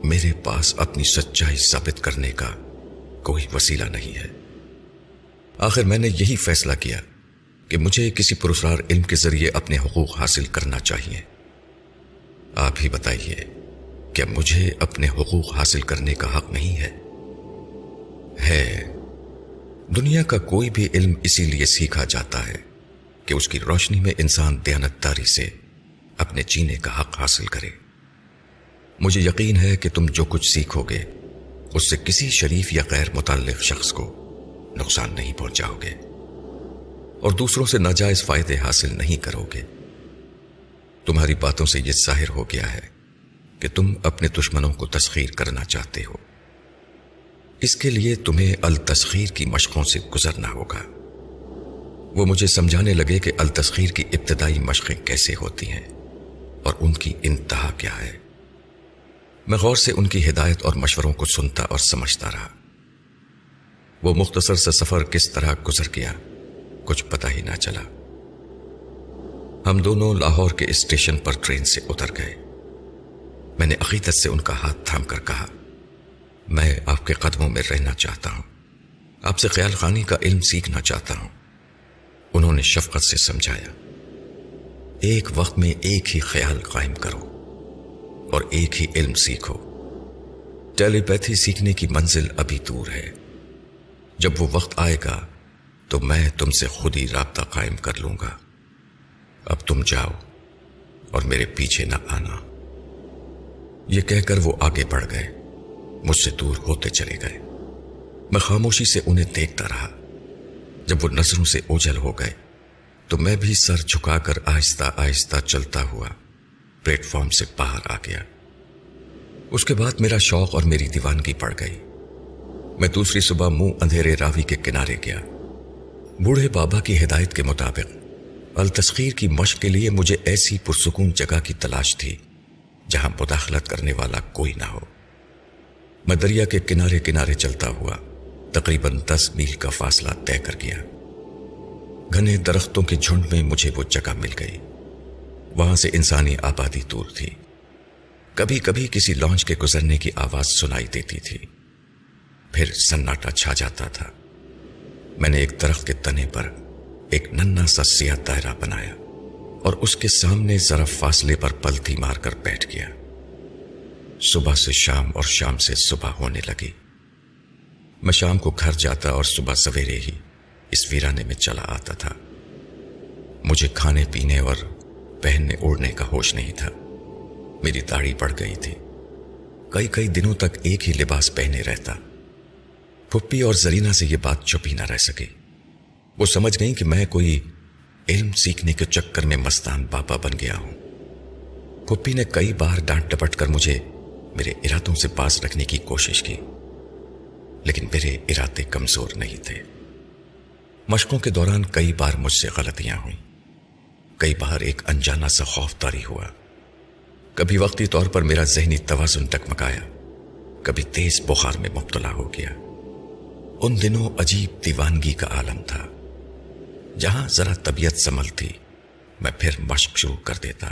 میرے پاس اپنی سچائی ثابت کرنے کا کوئی وسیلہ نہیں ہے۔ آخر میں نے یہی فیصلہ کیا کہ مجھے کسی پرسرار علم کے ذریعے اپنے حقوق حاصل کرنا چاہیے۔ آپ ہی بتائیے کیا مجھے اپنے حقوق حاصل کرنے کا حق نہیں ہے۔ ہے۔ دنیا کا کوئی بھی علم اسی لیے سیکھا جاتا ہے کہ اس کی روشنی میں انسان دیانتداری سے اپنے جینے کا حق حاصل کرے۔ مجھے یقین ہے کہ تم جو کچھ سیکھو گے، اس سے کسی شریف یا غیر متعلق شخص کو نقصان نہیں پہنچاؤ گے۔ اور دوسروں سے ناجائز فائدے حاصل نہیں کرو گے۔ تمہاری باتوں سے یہ ظاہر ہو گیا ہے کہ تم اپنے دشمنوں کو تسخیر کرنا چاہتے ہو۔ اس کے لیے تمہیں التسخیر کی مشقوں سے گزرنا ہوگا۔ وہ مجھے سمجھانے لگے کہ التسخیر کی ابتدائی مشقیں کیسے ہوتی ہیں اور ان کی انتہا کیا ہے۔ میں غور سے ان کی ہدایت اور مشوروں کو سنتا اور سمجھتا رہا۔ وہ مختصر سے سفر کس طرح گزر گیا، کچھ پتہ ہی نہ چلا۔ ہم دونوں لاہور کے اسٹیشن پر ٹرین سے اتر گئے۔ میں نے عقیدت سے ان کا ہاتھ تھام کر کہا، میں آپ کے قدموں میں رہنا چاہتا ہوں۔ آپ سے خیال خانی کا علم سیکھنا چاہتا ہوں۔ انہوں نے شفقت سے سمجھایا، ایک وقت میں ایک ہی خیال قائم کرو اور ایک ہی علم سیکھو۔ ٹیلی پیتھی سیکھنے کی منزل ابھی دور ہے۔ جب وہ وقت آئے گا تو میں تم سے خود ہی رابطہ قائم کر لوں گا۔ اب تم جاؤ اور میرے پیچھے نہ آنا۔ یہ کہہ کر وہ آگے بڑھ گئے۔ مجھ سے دور ہوتے چلے گئے۔ میں خاموشی سے انہیں دیکھتا رہا۔ جب وہ نظروں سے اوجل ہو گئے، تو میں بھی سر جھکا کر آہستہ آہستہ چلتا ہوا پلیٹ فارم سے باہر آ گیا۔ اس کے بعد میرا شوق اور میری دیوانگی پڑ گئی۔ میں دوسری صبح منہ اندھیرے راوی کے کنارے گیا۔ بوڑھے بابا کی ہدایت کے مطابق، التسخیر کی مشق کے لیے مجھے ایسی پرسکون جگہ کی تلاش تھی۔ جہاں مداخلت کرنے والا کوئی نہ ہو۔ میں دریا کے کنارے کنارے چلتا ہوا تقریباً دس میل کا فاصلہ طے کر گیا۔ گھنے درختوں کے جھنڈ میں مجھے وہ جگہ مل گئی۔ وہاں سے انسانی آبادی دور تھی۔ کبھی کبھی کسی لانچ کے گزرنے کی آواز سنائی دیتی تھی۔ پھر سناٹا چھا جاتا تھا۔ میں نے ایک درخت کے تنے پر ایک ننا سا سیاہ دائرہ بنایا۔ اور اس کے سامنے ذرا فاصلے پر پلتی مار کر بیٹھ گیا۔ صبح سے شام اور شام سے صبح ہونے لگی۔ میں شام کو گھر جاتا اور صبح سویرے ہی اس ویرانے میں چلا آتا تھا۔ مجھے کھانے پینے اور پہننے اوڑھنے کا ہوش نہیں تھا۔ میری داڑھی بڑھ گئی تھی۔ کئی کئی دنوں تک ایک ہی لباس پہنے رہتا۔ پھپھی اور زرینہ سے یہ بات چھپی نہ رہ سکی۔ وہ سمجھ گئی کہ میں کوئی علم سیکھنے کے چکر میں مستان بابا بن گیا ہوں۔ پھپھی نے کئی بار ڈانٹ ڈپٹ کر مجھے میرے ارادوں سے پاس رکھنے کی کوشش کی، لیکن میرے ارادے کمزور نہیں تھے۔ مشقوں کے دوران کئی بار مجھ سے غلطیاں ہوئیں۔ کئی بار ایک انجانا سا خوف تاری ہوا۔ کبھی وقتی طور پر میرا ذہنی توازن ٹکمکایا۔ کبھی تیز بخار میں مبتلا ہو گیا۔ ان دنوں عجیب دیوانگی کا عالم تھا۔ جہاں ذرا طبیعت سنبھل تھی، میں پھر مشق شروع کر دیتا۔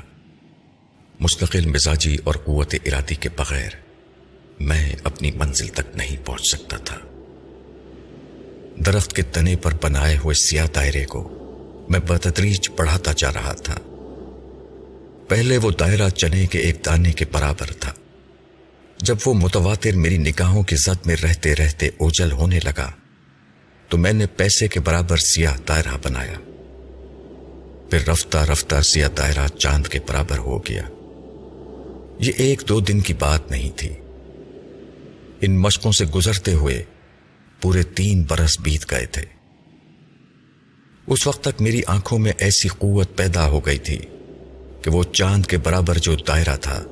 مستقل مزاجی اور قوت ارادی کے بغیر میں اپنی منزل تک نہیں پہنچ سکتا تھا۔ درخت کے تنے پر بنائے ہوئے سیاہ دائرے کو میں بتدریج پڑھاتا جا رہا تھا۔ پہلے وہ دائرہ چنے کے ایک دانے کے برابر تھا۔ جب وہ متواتر میری نگاہوں کی زد میں رہتے رہتے اوجل ہونے لگا تو میں نے پیسے کے برابر سیاہ دائرہ بنایا۔ پھر رفتہ رفتہ سیاہ دائرہ چاند کے برابر ہو گیا۔ یہ ایک دو دن کی بات نہیں تھی۔ ان مشقوں سے گزرتے ہوئے پورے تین برس بیت گئے تھے۔ اس وقت تک میری آنکھوں میں ایسی قوت پیدا ہو گئی تھی کہ وہ چاند کے برابر جو دائرہ تھا،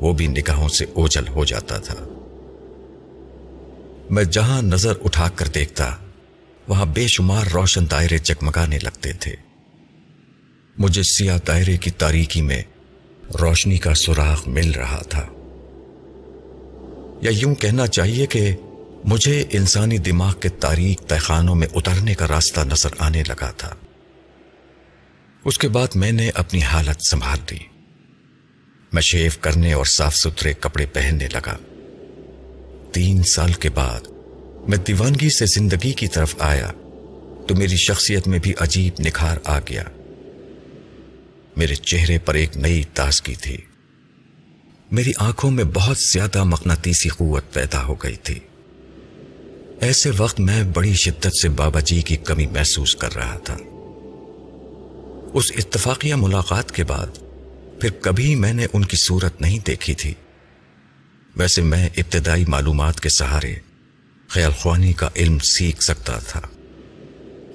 وہ بھی نگاہوں سے اوجل ہو جاتا تھا۔ میں جہاں نظر اٹھا کر دیکھتا وہاں بے شمار روشن دائرے چکمگانے لگتے تھے۔ مجھے سیاہ دائرے کی تاریکی میں روشنی کا سراغ مل رہا تھا۔ یا یوں کہنا چاہیے کہ مجھے انسانی دماغ کے تاریخ تہخانوں میں اترنے کا راستہ نظر آنے لگا تھا۔ اس کے بعد میں نے اپنی حالت سنبھال لی۔ میں شیف کرنے اور صاف ستھرے کپڑے پہننے لگا۔ تین سال کے بعد میں دیوانگی سے زندگی کی طرف آیا تو میری شخصیت میں بھی عجیب نکھار آ گیا۔ میرے چہرے پر ایک نئی تازگی تھی۔ میری آنکھوں میں بہت زیادہ مقناطیسی قوت پیدا ہو گئی تھی۔ ایسے وقت میں بڑی شدت سے بابا جی کی کمی محسوس کر رہا تھا۔ اس اتفاقیہ ملاقات کے بعد پھر کبھی میں نے ان کی صورت نہیں دیکھی تھی۔ ویسے میں ابتدائی معلومات کے سہارے خیال خوانی کا علم سیکھ سکتا تھا۔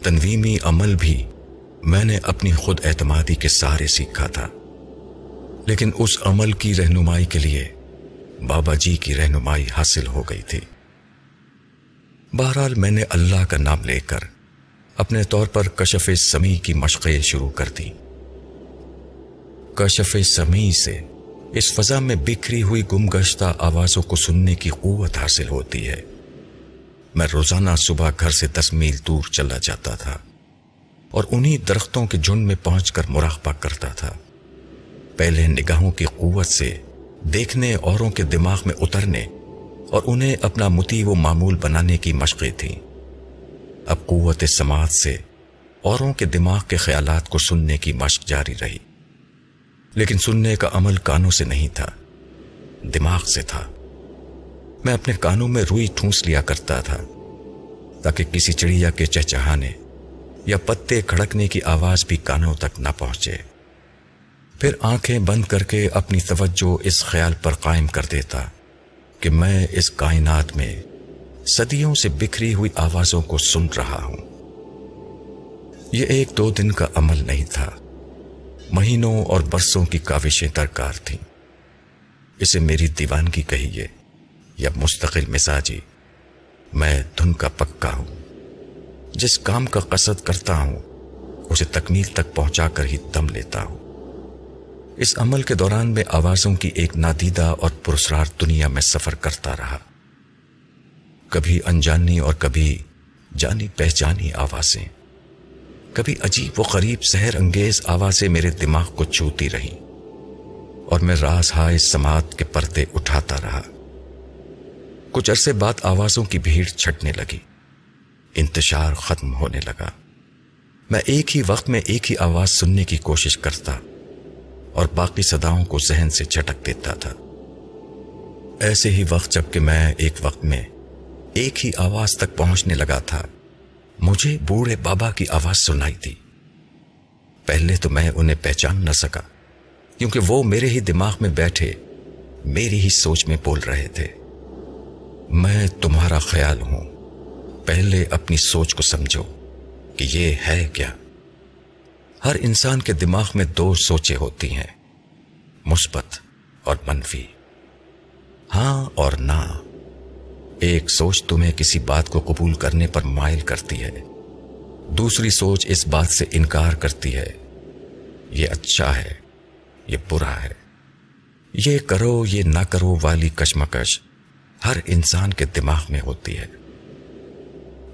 تنویمی عمل بھی میں نے اپنی خود اعتمادی کے سہارے سیکھا تھا۔ لیکن اس عمل کی رہنمائی کے لیے بابا جی کی رہنمائی حاصل ہو گئی تھی۔ بہرحال میں نے اللہ کا نام لے کر اپنے طور پر کشف سمی کی مشقیں شروع کر دی کشف سمی سے اس فضا میں بکھری ہوئی گم گشتہ آوازوں کو سننے کی قوت حاصل ہوتی ہے۔ میں روزانہ صبح گھر سے دس میل دور چلا جاتا تھا اور انہی درختوں کے جھنڈ میں پہنچ کر مراقبہ کرتا تھا۔ پہلے نگاہوں کی قوت سے دیکھنے اوروں کے دماغ میں اترنے اور انہیں اپنا متی و معمول بنانے کی مشقیں تھیں۔ اب قوت سماعت سے اوروں کے دماغ کے خیالات کو سننے کی مشق جاری رہی۔ لیکن سننے کا عمل کانوں سے نہیں تھا، دماغ سے تھا۔ میں اپنے کانوں میں روئی ٹھونس لیا کرتا تھا، تاکہ کسی چڑیا کے چہچہانے یا پتے کھڑکنے کی آواز بھی کانوں تک نہ پہنچے۔ پھر آنکھیں بند کر کے اپنی توجہ اس خیال پر قائم کر دیتا کہ میں اس کائنات میں صدیوں سے بکھری ہوئی آوازوں کو سن رہا ہوں۔ یہ ایک دو دن کا عمل نہیں تھا۔ مہینوں اور برسوں کی کاوشیں درکار تھیں۔ اسے میری دیوانگی کہیے۔ یا مستقل مزاجی، میں دھن کا پکا ہوں۔ جس کام کا قصد کرتا ہوں، اسے تکمیل تک پہنچا کر ہی دم لیتا ہوں۔ اس عمل کے دوران میں آوازوں کی ایک نادیدہ اور پرسرار دنیا میں سفر کرتا رہا۔ کبھی انجانی اور کبھی جانی پہچانی آوازیں۔ کبھی عجیب و قریب سحر انگیز آوازیں میرے دماغ کو چھوتی رہیں۔ اور میں راز ہائے سماعت کے پردے اٹھاتا رہا۔ کچھ عرصے بعد آوازوں کی بھیڑ چھٹنے لگی۔ انتشار ختم ہونے لگا۔ میں ایک ہی وقت میں ایک ہی آواز سننے کی کوشش کرتا اور باقی صداؤں کو ذہن سے جھٹک دیتا تھا۔ ایسے ہی وقت جبکہ میں ایک وقت میں ایک ہی آواز تک پہنچنے لگا تھا، مجھے بوڑھے بابا کی آواز سنائی تھی پہلے تو میں انہیں پہچان نہ سکا، کیونکہ وہ میرے ہی دماغ میں بیٹھے، میری ہی سوچ میں بول رہے تھے۔ میں تمہارا خیال ہوں۔ پہلے اپنی سوچ کو سمجھو کہ یہ ہے کیا۔ ہر انسان کے دماغ میں دو سوچیں ہوتی ہیں، مثبت اور منفی۔ ہاں اور نہ۔ ایک سوچ تمہیں کسی بات کو قبول کرنے پر مائل کرتی ہے، دوسری سوچ اس بات سے انکار کرتی ہے، یہ اچھا ہے، یہ برا ہے۔ یہ کرو، یہ نہ کرو والی کشمکش۔ ہر انسان کے دماغ میں ہوتی ہے۔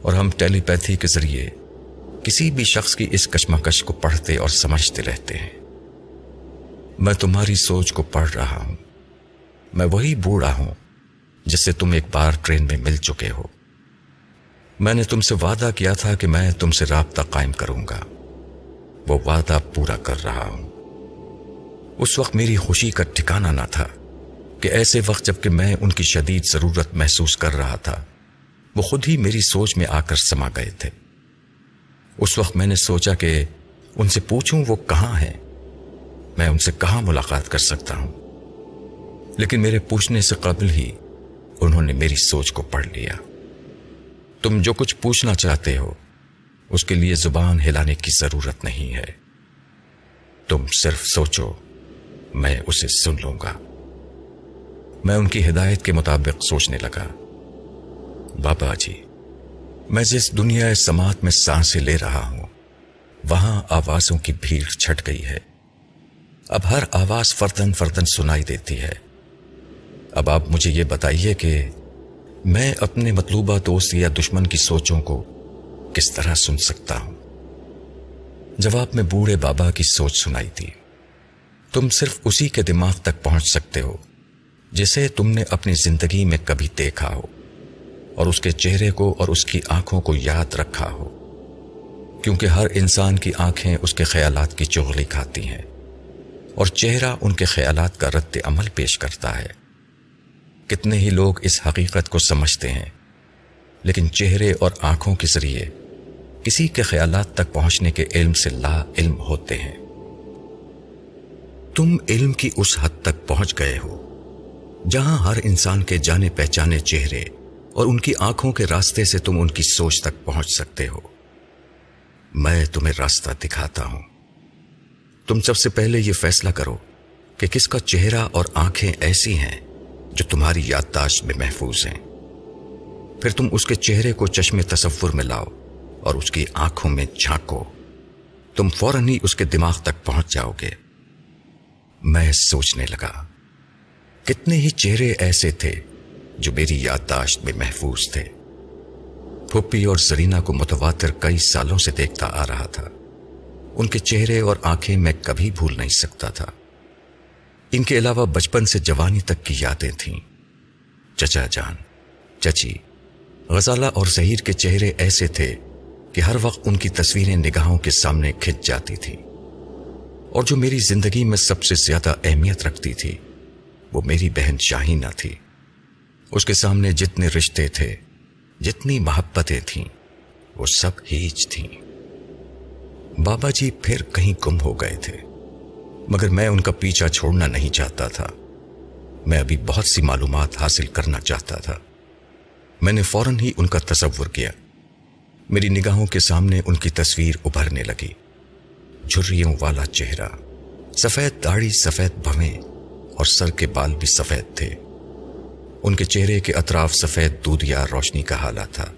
اور ہم ٹیلی پیتھی کے ذریعے کسی بھی شخص کی اس کشمکش کو پڑھتے اور سمجھتے رہتے ہیں۔ میں تمہاری سوچ کو پڑھ رہا ہوں۔ میں وہی بوڑھا ہوں جس سے تم ایک بار ٹرین میں مل چکے ہو۔ میں نے تم سے وعدہ کیا تھا کہ میں تم سے رابطہ قائم کروں گا۔ وہ وعدہ پورا کر رہا ہوں۔ اس وقت میری خوشی کا ٹھکانہ نہ تھا۔ کہ ایسے وقت جبکہ میں ان کی شدید ضرورت محسوس کر رہا تھا، وہ خود ہی میری سوچ میں آ کر سما گئے تھے۔ اس وقت میں نے سوچا کہ ان سے پوچھوں وہ کہاں ہیں۔ میں ان سے کہاں ملاقات کر سکتا ہوں۔ لیکن میرے پوچھنے سے قبل ہی انہوں نے میری سوچ کو پڑھ لیا۔ تم جو کچھ پوچھنا چاہتے ہو، اس کے لیے زبان ہلانے کی ضرورت نہیں ہے۔ تم صرف سوچو، میں اسے سن لوں گا۔ میں ان کی ہدایت کے مطابق سوچنے لگا۔ بابا جی میں جس دنیا سماعت میں سانسیں لے رہا ہوں، وہاں آوازوں کی بھیڑ چھٹ گئی ہے۔ اب ہر آواز فردن فردن سنائی دیتی ہے۔ اب آپ مجھے یہ بتائیے کہ میں اپنے مطلوبہ دوست یا دشمن کی سوچوں کو کس طرح سن سکتا ہوں؟ جواب میں بوڑھے بابا کی سوچ سنائی تھی۔ تم صرف اسی کے دماغ تک پہنچ سکتے ہو۔ جسے تم نے اپنی زندگی میں کبھی دیکھا ہو اور اس کے چہرے کو اور اس کی آنکھوں کو یاد رکھا ہو، کیونکہ ہر انسان کی آنکھیں اس کے خیالات کی چغلی کھاتی ہیں اور چہرہ ان کے خیالات کا رد عمل پیش کرتا ہے۔ کتنے ہی لوگ اس حقیقت کو سمجھتے ہیں، لیکن چہرے اور آنکھوں کے ذریعے کسی کے خیالات تک پہنچنے کے علم سے لا علم ہوتے ہیں۔ تم علم کی اس حد تک پہنچ گئے ہو۔ جہاں ہر انسان کے جانے پہچانے چہرے اور ان کی آنکھوں کے راستے سے تم ان کی سوچ تک پہنچ سکتے ہو۔ میں تمہیں راستہ دکھاتا ہوں۔ تم سب سے پہلے یہ فیصلہ کرو کہ کس کا چہرہ اور آنکھیں ایسی ہیں جو تمہاری یادداشت میں محفوظ ہیں۔ پھر تم اس کے چہرے کو چشم تصور میں لاؤ اور اس کی آنکھوں میں جھانکو۔ تم فوراً ہی اس کے دماغ تک پہنچ جاؤ گے۔ میں سوچنے لگا۔ کتنے ہی چہرے ایسے تھے جو میری یادداشت میں محفوظ تھے۔ پھپھی اور سرینا کو متواتر کئی سالوں سے دیکھتا آ رہا تھا۔ ان کے چہرے اور آنکھیں میں کبھی بھول نہیں سکتا تھا۔ ان کے علاوہ بچپن سے جوانی تک کی یادیں تھیں۔ چچا جان، چچی، غزالہ اور ظہیر کے چہرے ایسے تھے کہ ہر وقت ان کی تصویریں نگاہوں کے سامنے کھچ جاتی تھی اور جو میری زندگی میں سب سے زیادہ اہمیت رکھتی تھی۔ وہ میری بہن شاہینہ تھی۔ اس کے سامنے جتنے رشتے تھے، جتنی محبتیں تھیں، وہ سب ہیج تھیں۔ بابا جی پھر کہیں گم ہو گئے تھے۔ مگر میں ان کا پیچھا چھوڑنا نہیں چاہتا تھا۔ میں ابھی بہت سی معلومات حاصل کرنا چاہتا تھا۔ میں نے فوراً ہی ان کا تصور کیا۔ میری نگاہوں کے سامنے ان کی تصویر ابھرنے لگی۔ جھریوں والا چہرہ، سفید داڑھی، سفید بھویں۔ اور سر کے بال بھی سفید تھے۔ ان کے چہرے کے اطراف سفید دودیا روشنی کا حالہ تھا۔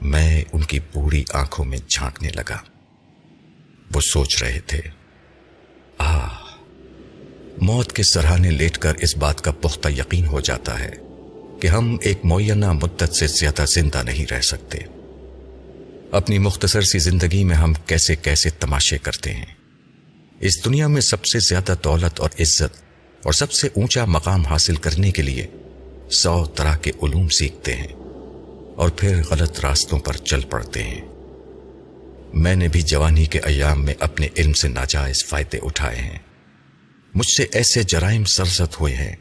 میں ان کی بوڑھی آنکھوں میں جھانکنے لگا۔ وہ سوچ رہے تھے۔ آہ، موت کے سرحانے لیٹ کر اس بات کا پختہ یقین ہو جاتا ہے کہ ہم ایک معینہ مدت سے زیادہ زندہ نہیں رہ سکتے۔ اپنی مختصر سی زندگی میں ہم کیسے کیسے تماشے کرتے ہیں۔ اس دنیا میں سب سے زیادہ دولت اور عزت اور سب سے اونچا مقام حاصل کرنے کے لیے سو طرح کے علوم سیکھتے ہیں اور پھر غلط راستوں پر چل پڑتے ہیں۔ میں نے بھی جوانی کے ایام میں اپنے علم سے ناجائز فائدے اٹھائے ہیں۔ مجھ سے ایسے جرائم سرزد ہوئے ہیں۔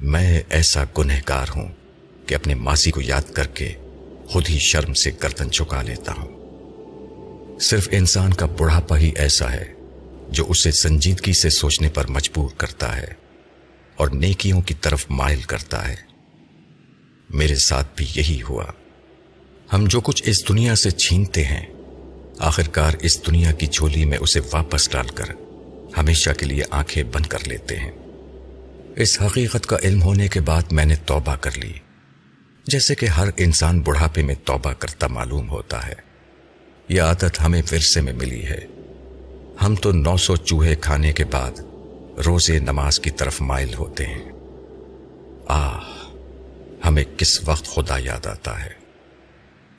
میں ایسا گنہگار ہوں کہ اپنے ماضی کو یاد کر کے خود ہی شرم سے گردن چکا لیتا ہوں۔ صرف انسان کا بڑھاپا ہی ایسا ہے۔ جو اسے سنجیدگی سے سوچنے پر مجبور کرتا ہے اور نیکیوں کی طرف مائل کرتا ہے۔ میرے ساتھ بھی یہی ہوا۔ ہم جو کچھ اس دنیا سے چھینتے ہیں، آخرکار اس دنیا کی جھولی میں اسے واپس ڈال کر ہمیشہ کے لیے آنکھیں بند کر لیتے ہیں۔ اس حقیقت کا علم ہونے کے بعد میں نے توبہ کر لی۔ جیسے کہ ہر انسان بڑھاپے میں توبہ کرتا معلوم ہوتا ہے۔ یہ عادت ہمیں ورثے میں ملی ہے۔ ہم تو نو سو چوہے کھانے کے بعد روزے نماز کی طرف مائل ہوتے ہیں۔ آہ، ہمیں کس وقت خدا یاد آتا ہے؟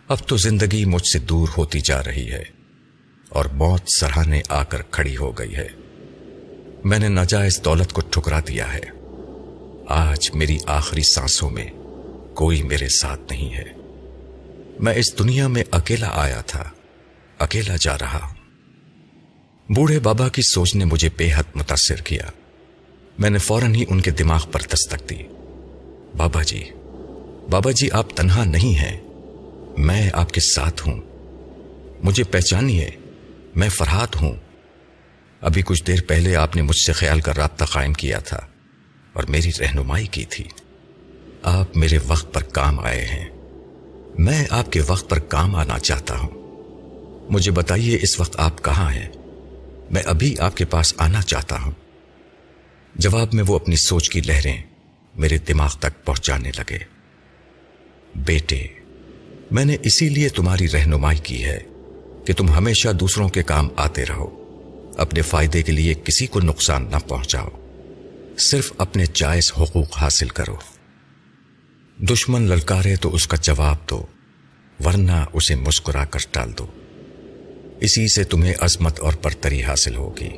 اب تو زندگی مجھ سے دور ہوتی جا رہی ہے اور موت سرحانے آ کر کھڑی ہو گئی ہے۔ میں نے ناجائز دولت کو ٹھکرا دیا ہے۔ آج میری آخری سانسوں میں کوئی میرے ساتھ نہیں ہے۔ میں اس دنیا میں اکیلا آیا تھا، اکیلا جا رہا ہوں۔ بوڑھے بابا کی سوچ نے مجھے بے حد متاثر کیا۔ میں نے فوراً ہی ان کے دماغ پر دستک دی۔ بابا جی بابا جی آپ تنہا نہیں ہیں۔ میں آپ کے ساتھ ہوں۔ مجھے پہچانیے، میں فرحات ہوں۔ ابھی کچھ دیر پہلے آپ نے مجھ سے خیال کا رابطہ قائم کیا تھا اور میری رہنمائی کی تھی۔ آپ میرے وقت پر کام آئے ہیں۔ میں آپ کے وقت پر کام آنا چاہتا ہوں۔ مجھے بتائیے اس وقت آپ کہاں ہیں؟ میں ابھی آپ کے پاس آنا چاہتا ہوں۔ جواب میں وہ اپنی سوچ کی لہریں میرے دماغ تک پہنچانے لگے۔ بیٹے، میں نے اسی لیے تمہاری رہنمائی کی ہے کہ تم ہمیشہ دوسروں کے کام آتے رہو۔ اپنے فائدے کے لیے کسی کو نقصان نہ پہنچاؤ۔ صرف اپنے جائز حقوق حاصل کرو۔ دشمن للکارے تو اس کا جواب دو، ورنہ اسے مسکرا کر ٹال دو۔ اسی سے تمہیں عظمت اور برتری حاصل ہوگی۔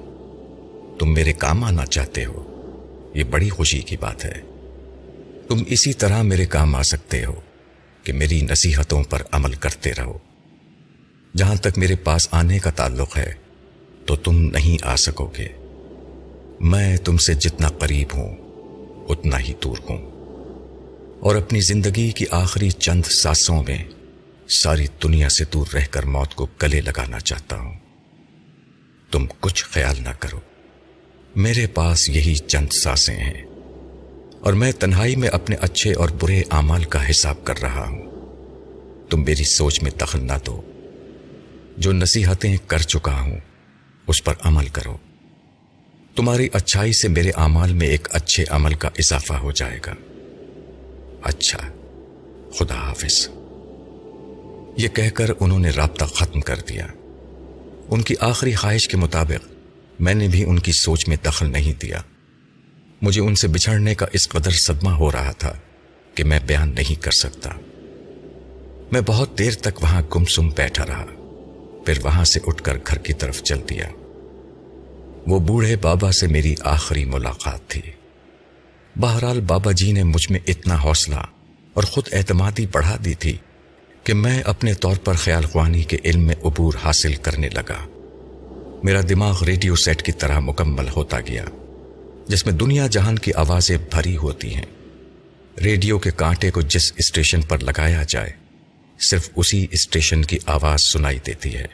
تم میرے کام آنا چاہتے ہو۔ یہ بڑی خوشی کی بات ہے۔ تم اسی طرح میرے کام آ سکتے ہو کہ میری نصیحتوں پر عمل کرتے رہو۔ جہاں تک میرے پاس آنے کا تعلق ہے، تو تم نہیں آ سکو گے۔ میں تم سے جتنا قریب ہوں، اتنا ہی دور ہوں۔ اور اپنی زندگی کی آخری چند ساسوں میں ساری دنیا سے دور رہ کر موت کو گلے لگانا چاہتا ہوں۔ تم کچھ خیال نہ کرو۔ میرے پاس یہی چند ساسیں ہیں اور میں تنہائی میں اپنے اچھے اور برے اعمال کا حساب کر رہا ہوں۔ تم میری سوچ میں دخل نہ دو۔ جو نصیحتیں کر چکا ہوں، اس پر عمل کرو۔ تمہاری اچھائی سے میرے اعمال میں ایک اچھے عمل کا اضافہ ہو جائے گا۔ اچھا خدا حافظ۔ یہ کہہ کر انہوں نے رابطہ ختم کر دیا۔ ان کی آخری خواہش کے مطابق میں نے بھی ان کی سوچ میں دخل نہیں دیا۔ مجھے ان سے بچھڑنے کا اس قدر صدمہ ہو رہا تھا کہ میں بیان نہیں کر سکتا۔ میں بہت دیر تک وہاں گمسم بیٹھا رہا، پھر وہاں سے اٹھ کر گھر کی طرف چل دیا۔ وہ بوڑھے بابا سے میری آخری ملاقات تھی۔ بہرحال بابا جی نے مجھ میں اتنا حوصلہ اور خود اعتمادی بڑھا دی تھی کہ میں اپنے طور پر خیال خوانی کے علم میں عبور حاصل کرنے لگا۔ میرا دماغ ریڈیو سیٹ کی طرح مکمل ہوتا گیا، جس میں دنیا جہان کی آوازیں بھری ہوتی ہیں۔ ریڈیو کے کانٹے کو جس اسٹیشن پر لگایا جائے، صرف اسی اسٹیشن کی آواز سنائی دیتی ہے۔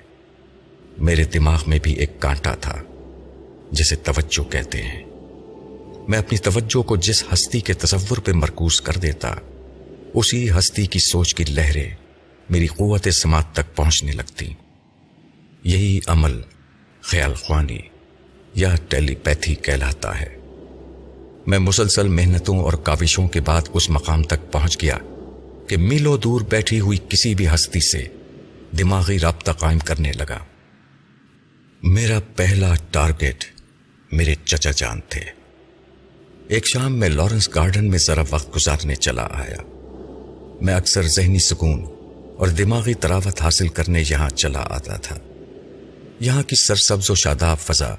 میرے دماغ میں بھی ایک کانٹا تھا، جسے توجہ کہتے ہیں۔ میں اپنی توجہ کو جس ہستی کے تصور پہ مرکوز کر دیتا، اسی ہستی کی سوچ کی لہریں میری قوت سماعت تک پہنچنے لگتی۔ یہی عمل خیال خوانی یا ٹیلی پیتھی کہلاتا ہے۔ میں مسلسل محنتوں اور کاوشوں کے بعد اس مقام تک پہنچ گیا کہ میلو دور بیٹھی ہوئی کسی بھی ہستی سے دماغی رابطہ قائم کرنے لگا۔ میرا پہلا ٹارگٹ میرے چچا جان تھے۔ ایک شام میں لارنس گارڈن میں ذرا وقت گزارنے چلا آیا۔ میں اکثر ذہنی سکون اور دماغی تراوت حاصل کرنے یہاں چلا آتا تھا۔ یہاں کی سرسبز و شاداب فضا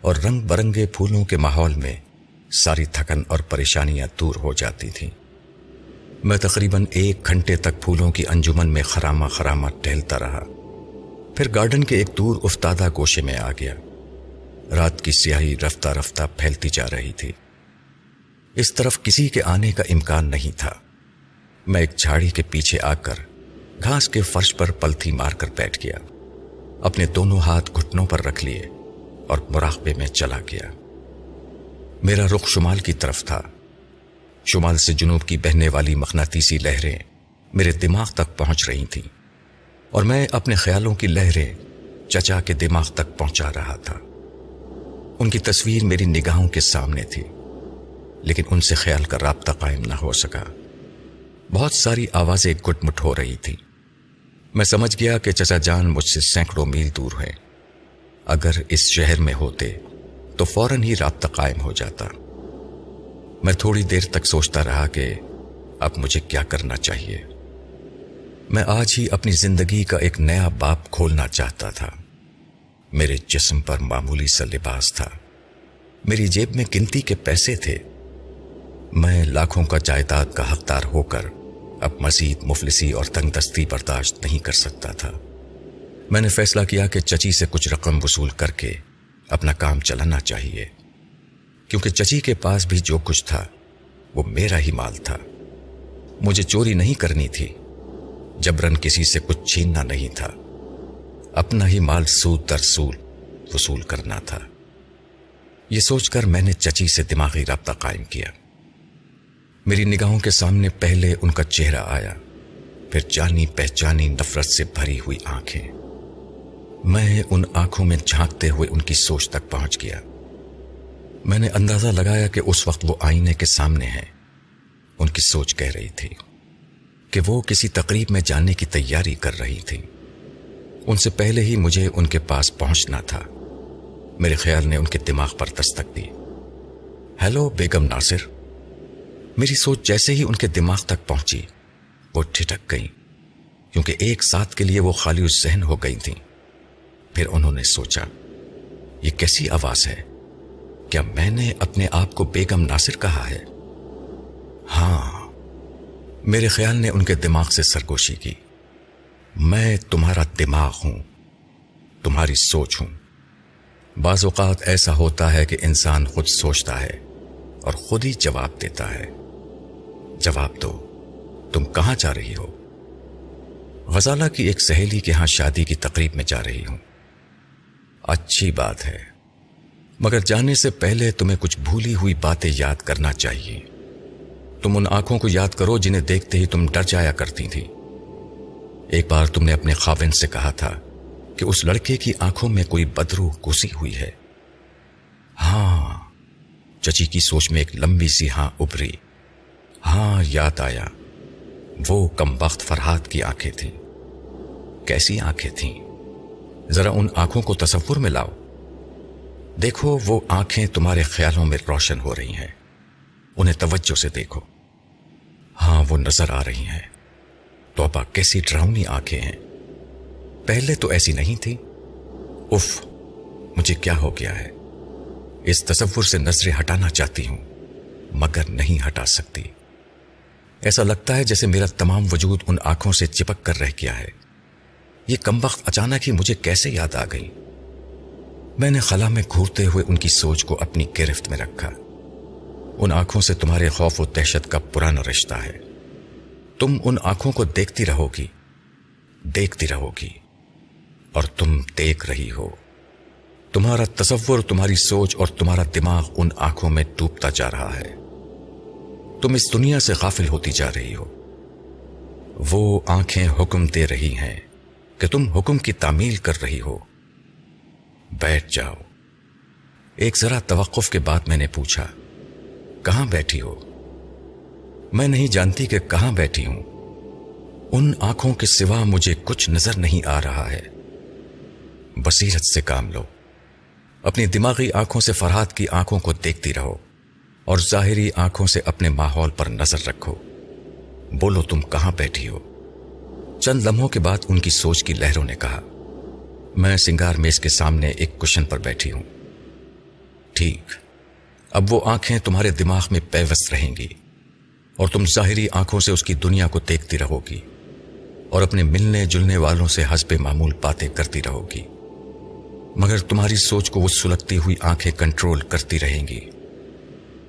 اور رنگ برنگے پھولوں کے ماحول میں ساری تھکن اور پریشانیاں دور ہو جاتی تھیں۔ میں تقریباً ایک گھنٹے تک پھولوں کی انجمن میں خرامہ خرامہ ٹہلتا رہا۔ پھر گارڈن کے ایک دور افتادہ گوشے میں آ گیا۔ رات کی سیاہی رفتہ رفتہ پھیلتی جا رہی تھی۔ اس طرف کسی کے آنے کا امکان نہیں تھا۔ میں ایک جھاڑی کے پیچھے آ کر گھاس کے فرش پر پلتھی مار کر بیٹھ گیا۔ اپنے دونوں ہاتھ گھٹنوں پر رکھ لیے اور مراقبے میں چلا گیا۔ میرا رخ شمال کی طرف تھا۔ شمال سے جنوب کی بہنے والی مقناطیسی لہریں میرے دماغ تک پہنچ رہی تھیں اور میں اپنے خیالوں کی لہریں چچا کے دماغ تک پہنچا رہا تھا۔ ان کی تصویر میری نگاہوں کے سامنے تھی، لیکن ان سے خیال کا رابطہ قائم نہ ہو سکا۔ بہت ساری آوازیں گٹ مٹ ہو رہی تھی میں سمجھ گیا کہ چچا جان مجھ سے سینکڑوں میل دور ہے اگر اس شہر میں ہوتے تو فوراً ہی رابطہ قائم ہو جاتا۔ میں تھوڑی دیر تک سوچتا رہا کہ اب مجھے کیا کرنا چاہیے۔ میں آج ہی اپنی زندگی کا ایک نیا باپ کھولنا چاہتا تھا۔ میرے جسم پر معمولی سا لباس تھا۔ میری جیب میں گنتی کے پیسے تھے۔ میں لاکھوں کا جائیداد کا حقدار ہو کر اب مزید مفلسی اور تنگ دستی برداشت نہیں کر سکتا تھا۔ میں نے فیصلہ کیا کہ چچی سے کچھ رقم وصول کر کے اپنا کام چلانا چاہیے۔ کیونکہ چچی کے پاس بھی جو کچھ تھا، وہ میرا ہی مال تھا۔ مجھے چوری نہیں کرنی تھی، جبرن کسی سے کچھ چھیننا نہیں تھا۔ اپنا ہی مال سود در سول وصول کرنا تھا۔ یہ سوچ کر میں نے چچی سے دماغی رابطہ قائم کیا۔ میری نگاہوں کے سامنے پہلے ان کا چہرہ آیا، پھر جانی پہچانی نفرت سے بھری ہوئی آنکھیں۔ میں ان آنکھوں میں جھانکتے ہوئے ان کی سوچ تک پہنچ گیا۔ میں نے اندازہ لگایا کہ اس وقت وہ آئینے کے سامنے ہیں۔ ان کی سوچ کہہ رہی تھی کہ وہ کسی تقریب میں جانے کی تیاری کر رہی تھی۔ ان سے پہلے ہی مجھے ان کے پاس پہنچنا تھا۔ میرے خیال نے ان کے دماغ پر دستک دی۔ ہیلو، بیگم ناصر۔ میری سوچ جیسے ہی ان کے دماغ تک پہنچی، وہ ٹھٹک گئی کیونکہ ایک ساتھ کے لیے وہ خالی ذہن ہو گئی تھیں۔ پھر انہوں نے سوچا، یہ کیسی آواز ہے؟ کیا میں نے اپنے آپ کو بیگم ناصر کہا ہے؟ ہاں میرے خیال نے ان کے دماغ سے سرگوشی کی۔ میں تمہارا دماغ ہوں، تمہاری سوچ ہوں۔ بعض اوقات ایسا ہوتا ہے کہ انسان خود سوچتا ہے اور خود ہی جواب دیتا ہے۔ جواب دو۔ تم کہاں جا رہی ہو؟ غزالہ کی ایک سہیلی کے ہاں شادی کی تقریب میں جا رہی ہوں۔ اچھی بات ہے۔ مگر جانے سے پہلے تمہیں کچھ بھولی ہوئی باتیں یاد کرنا چاہیے۔ تم ان آنکھوں کو یاد کرو جنہیں دیکھتے ہی تم ڈر جایا کرتی تھی۔ ایک بار تم نے اپنے خاوند سے کہا تھا کہ اس لڑکے کی آنکھوں میں کوئی بدرو گھسی ہوئی ہے۔ ہاں چچی کی سوچ میں ایک لمبی سی ہاں ابری ہاں یاد آیا۔ وہ کم وقت فرحات کی آنکھیں تھیں۔ کیسی آنکھیں تھیں؟ ذرا ان آنکھوں کو تصور میں لاؤ۔ دیکھو، وہ آنکھیں تمہارے خیالوں میں روشن ہو رہی ہیں۔ انہیں توجہ سے دیکھو۔ ہاں وہ نظر آ رہی ہیں۔ توبہ، کیسی ڈراؤنی آنکھیں ہیں۔ پہلے تو ایسی نہیں تھی۔ اف مجھے کیا ہو گیا ہے۔ اس تصور سے نظریں ہٹانا چاہتی ہوں، مگر نہیں ہٹا سکتی۔ ایسا لگتا ہے جیسے میرا تمام وجود ان آنکھوں سے چپک کر رہ گیا ہے۔ یہ کم وقت اچانک ہی مجھے کیسے یاد آ گئی؟ میں نے خلا میں گھورتے ہوئے ان کی سوچ کو اپنی گرفت میں رکھا۔ ان آنکھوں سے تمہارے خوف و دہشت کا پرانا رشتہ ہے۔ تم ان آنکھوں کو دیکھتی رہو گی۔ دیکھتی رہو گی۔ اور تم دیکھ رہی ہو۔ تمہارا تصور، تمہاری سوچ اور تمہارا دماغ ان آنکھوں میں ڈوبتا جا رہا ہے۔ تم اس دنیا سے غافل ہوتی جا رہی ہو۔ وہ آنکھیں حکم دے رہی ہیں کہ تم حکم کی تعمیل کر رہی ہو۔ بیٹھ جاؤ۔ ایک ذرا توقف کے بعد میں نے پوچھا، کہاں بیٹھی ہو؟ میں نہیں جانتی کہ کہاں بیٹھی ہوں۔ ان آنکھوں کے سوا مجھے کچھ نظر نہیں آ رہا ہے۔ بصیرت سے کام لو۔ اپنی دماغی آنکھوں سے فرحات کی آنکھوں کو دیکھتی رہو۔ اور ظاہری آنکھوں سے اپنے ماحول پر نظر رکھو۔ بولو تم کہاں بیٹھی ہو؟ چند لمحوں کے بعد ان کی سوچ کی لہروں نے کہا، میں سنگار میز کے سامنے ایک کشن پر بیٹھی ہوں۔ ٹھیک، اب وہ آنکھیں تمہارے دماغ میں پیوست رہیں گی اور تم ظاہری آنکھوں سے اس کی دنیا کو دیکھتی رہو گی اور اپنے ملنے جلنے والوں سے حسب معمول باتیں کرتی رہو گی۔ مگر تمہاری سوچ کو وہ سلگتی ہوئی آنکھیں کنٹرول کرتی رہیں گی۔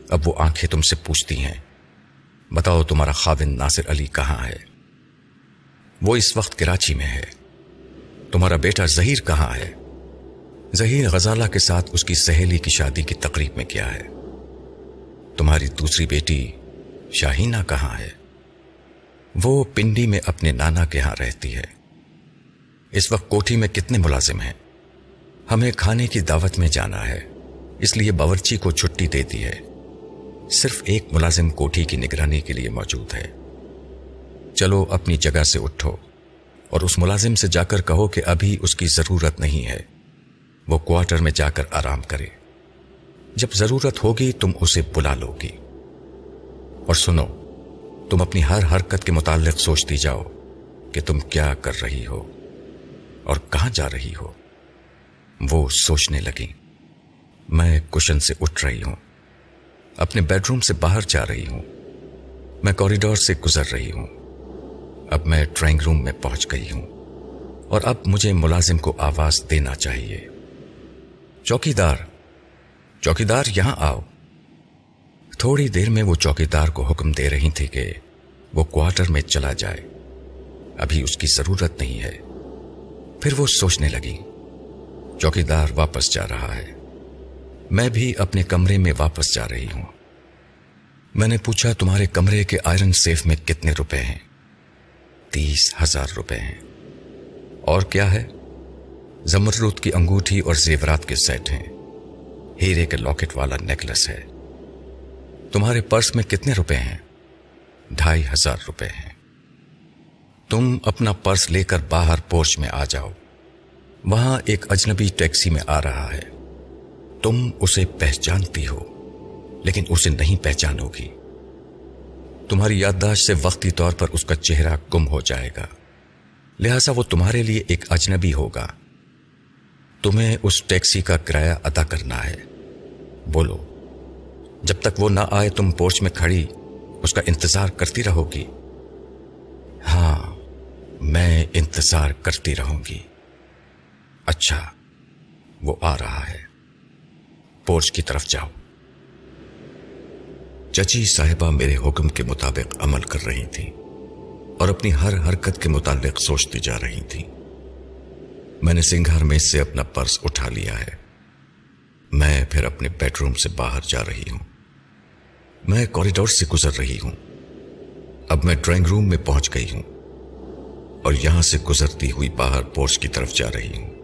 اب وہ آنکھیں تم سے پوچھتی ہیں۔ بتاؤ تمہارا خاوند ناصر علی کہاں ہے؟ وہ اس وقت کراچی میں ہے۔ تمہارا بیٹا ظہیر کہاں ہے؟ ظہیر غزالہ کے ساتھ اس کی سہیلی کی شادی کی تقریب میں کیا ہے؟ تمہاری دوسری بیٹی شاہینہ کہاں ہے؟ وہ پنڈی میں اپنے نانا کے ہاں رہتی ہے۔ اس وقت کوٹھی میں کتنے ملازم ہیں؟ ہمیں کھانے کی دعوت میں جانا ہے۔ اس لیے باورچی کو چھٹی دے دی ہے۔ صرف ایک ملازم کوٹھی کی نگرانی کے لیے موجود ہے۔ چلو اپنی جگہ سے اٹھو اور اس ملازم سے جا کر کہو کہ ابھی اس کی ضرورت نہیں ہے۔ وہ کوارٹر میں جا کر آرام کرے۔ جب ضرورت ہوگی تم اسے بلا لو گی اور سنو، تم اپنی ہر حرکت کے متعلق سوچتی جاؤ کہ تم کیا کر رہی ہو اور کہاں جا رہی ہو۔ وہ سوچنے لگی میں کشن سے اٹھ رہی ہوں۔ اپنے بیڈ روم سے باہر جا رہی ہوں۔ میں کوریڈور سے گزر رہی ہوں۔ اب میں ڈرائنگ روم میں پہنچ گئی ہوں۔ اور اب مجھے ملازم کو آواز دینا چاہیے۔ چوکی دار چوکی دار یہاں آؤ۔ تھوڑی دیر میں وہ چوکی دار کو حکم دے رہی تھی کہ وہ کوارٹر میں چلا جائے۔ ابھی اس کی ضرورت نہیں ہے۔ پھر وہ سوچنے لگی۔ چوکی دار واپس جا رہا ہے۔ میں بھی اپنے کمرے میں واپس جا رہی ہوں۔ میں نے پوچھا، تمہارے کمرے کے آئرن سیف میں کتنے روپے ہیں؟ تیس ہزار روپے ہیں۔ اور کیا ہے؟ زمرود کی انگوٹھی اور زیورات کے سیٹ ہیں۔ ہیرے کے لاکٹ والا نیکلس ہے۔ تمہارے پرس میں کتنے روپے ہیں؟ ڈھائی ہزار روپے ہیں۔ تم اپنا پرس لے کر باہر پورچ میں آ جاؤ۔ وہاں ایک اجنبی ٹیکسی میں آ رہا ہے۔ تم اسے پہچانتی ہو، لیکن اسے نہیں پہچانو گی تمہاری یادداشت سے وقتی طور پر اس کا چہرہ گم ہو جائے گا۔ لہذا وہ تمہارے لیے ایک اجنبی ہوگا۔ تمہیں اس ٹیکسی کا کرایہ ادا کرنا ہے۔ بولو، جب تک وہ نہ آئے تم پورچ میں کھڑی، اس کا انتظار کرتی رہو گی۔ ہاں میں انتظار کرتی رہوں گی۔ اچھا وہ آ رہا ہے۔ پورچ کی طرف جاؤ۔ چچی صاحبہ میرے حکم کے مطابق عمل کر رہی تھی اور اپنی ہر حرکت کے متعلق سوچتی جا رہی تھی۔ میں نے سنگھار میں سے اپنا پرس اٹھا لیا ہے۔ میں پھر اپنے بیڈ روم سے باہر جا رہی ہوں۔ میں کوریڈور سے گزر رہی ہوں۔ اب میں ڈرائنگ روم میں پہنچ گئی ہوں اور یہاں سے گزرتی ہوئی باہر پورچ کی طرف جا رہی ہوں۔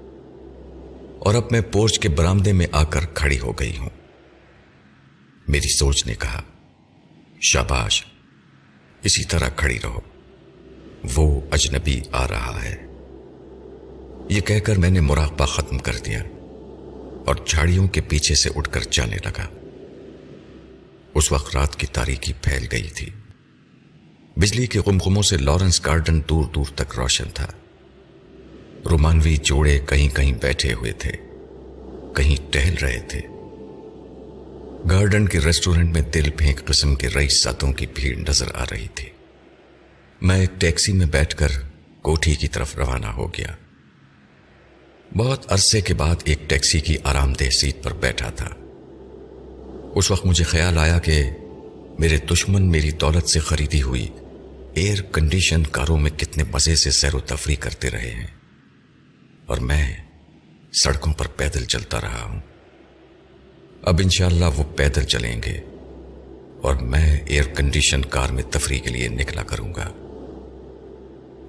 اور اب میں پورچ کے برامدے میں آ کر کھڑی ہو گئی ہوں۔ میری سوچ نے کہا، شاباش، اسی طرح کھڑی رہو۔ وہ اجنبی آ رہا ہے۔ یہ کہہ کر میں نے مراقبہ ختم کر دیا اور جھاڑیوں کے پیچھے سے اٹھ کر جانے لگا۔ اس وقت رات کی تاریخی پھیل گئی تھی۔ بجلی کے گمگموں سے لارنس گارڈن دور دور تک روشن تھا۔ رومانوی جوڑے کہیں کہیں بیٹھے ہوئے تھے، کہیں ٹہل رہے تھے۔ گارڈن کے ریسٹورنٹ میں دل پھینک قسم کے رئیس ساتوں کی بھیڑ نظر آ رہی تھی۔ میں ایک ٹیکسی میں بیٹھ کر کوٹھی کی طرف روانہ ہو گیا۔ بہت عرصے کے بعد ایک ٹیکسی کی آرام دہ سیٹ پر بیٹھا تھا۔ اس وقت مجھے خیال آیا کہ میرے دشمن میری دولت سے خریدی ہوئی ایئر کنڈیشن کاروں میں کتنے مزے سے سیر و تفریح کرتے رہے ہیں۔ اور میں سڑکوں پر پیدل چلتا رہا ہوں۔ اب انشاءاللہ وہ پیدل چلیں گے اور میں ایئر کنڈیشن کار میں تفریح کے لیے نکلا کروں گا۔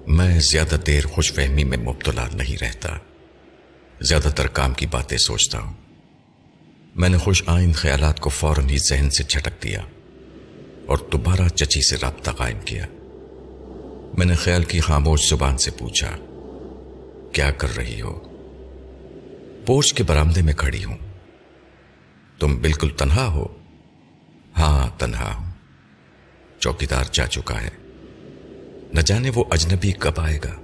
میں زیادہ دیر خوش فہمی میں مبتلا نہیں رہتا۔ زیادہ تر کام کی باتیں سوچتا ہوں۔ میں نے خوش آئند خیالات کو فوراً ہی ذہن سے جھٹک دیا اور دوبارہ چچی سے رابطہ قائم کیا۔ میں نے خیال کی خاموش زبان سے پوچھا کیا کر رہی ہو؟ پوچھ کے برامدے میں کھڑی ہوں۔ تم بالکل تنہا ہو؟ ہاں تنہا ہوں۔ چوکیدار جا چکا ہے۔ نہ جانے وہ اجنبی کب آئے گا۔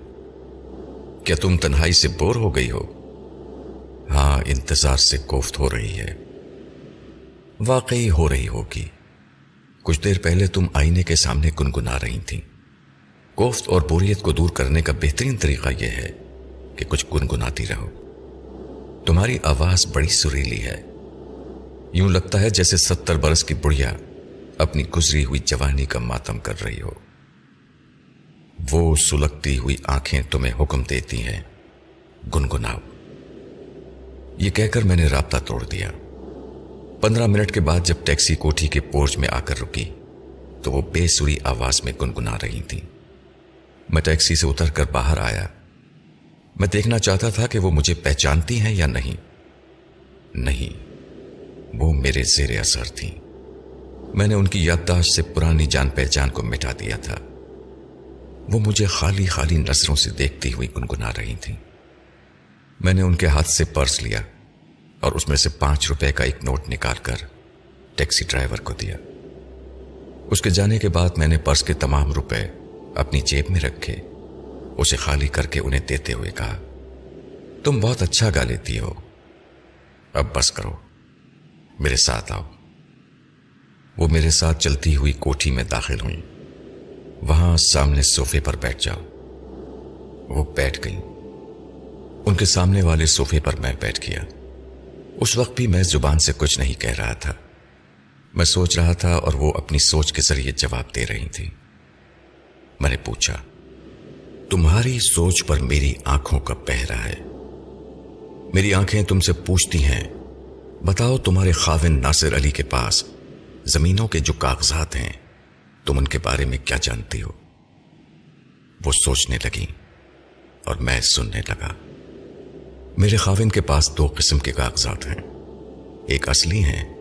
کیا تم تنہائی سے بور ہو گئی ہو؟ ہاں انتظار سے کوفت ہو رہی ہے۔ واقعی ہو رہی ہوگی۔ کچھ دیر پہلے تم آئینے کے سامنے گنگنا رہی تھی کوفت اور بوریت کو دور کرنے کا بہترین طریقہ یہ ہے۔ کہ کچھ گنگناتی رہو۔ تمہاری آواز بڑی سریلی ہے۔ یوں لگتا ہے جیسے ستر برس کی بڑھیا اپنی گزری ہوئی جوانی کا ماتم کر رہی ہو۔ وہ سلگتی ہوئی آنکھیں تمہیں حکم دیتی ہیں، گنگناؤ۔ یہ کہہ کر میں نے رابطہ توڑ دیا۔ پندرہ منٹ کے بعد جب ٹیکسی کوٹھی کے پورچ میں آ کر رکی، تو وہ بے سری آواز میں گنگنا رہی تھی میں ٹیکسی سے اتر کر باہر آیا۔ میں دیکھنا چاہتا تھا کہ وہ مجھے پہچانتی ہیں یا نہیں۔ نہیں، وہ میرے زیر اثر تھیں۔ میں نے ان کی یادداشت سے پرانی جان پہچان کو مٹا دیا تھا۔ وہ مجھے خالی خالی نظروں سے دیکھتی ہوئی گنگنا رہی تھیں۔ میں نے ان کے ہاتھ سے پرس لیا اور اس میں سے پانچ روپے کا ایک نوٹ نکال کر ٹیکسی ڈرائیور کو دیا۔ اس کے جانے کے بعد میں نے پرس کے تمام روپے اپنی جیب میں رکھے۔ اسے خالی کر کے انہیں دیتے ہوئے کہا، تم بہت اچھا گا لیتی ہو۔ اب بس کرو، میرے ساتھ آؤ۔ وہ میرے ساتھ چلتی ہوئی کوٹھی میں داخل ہوئی وہاں سامنے صوفے پر بیٹھ جاؤ۔ وہ بیٹھ گئی ان کے سامنے والے صوفے پر میں بیٹھ گیا۔ اس وقت بھی میں زبان سے کچھ نہیں کہہ رہا تھا۔ میں سوچ رہا تھا اور وہ اپنی سوچ کے ذریعے جواب دے رہی تھی میں نے پوچھا تمہاری سوچ پر میری آنکھوں کا پہرا ہے۔ میری آنکھیں تم سے پوچھتی ہیں، بتاؤ تمہارے خاون ناصر علی کے پاس زمینوں کے جو کاغذات ہیں، تم ان کے بارے میں کیا جانتی ہو؟ وہ سوچنے لگی اور میں سننے لگا۔ میرے خاون کے پاس دو قسم کے کاغذات ہیں۔ ایک اصلی ہیں،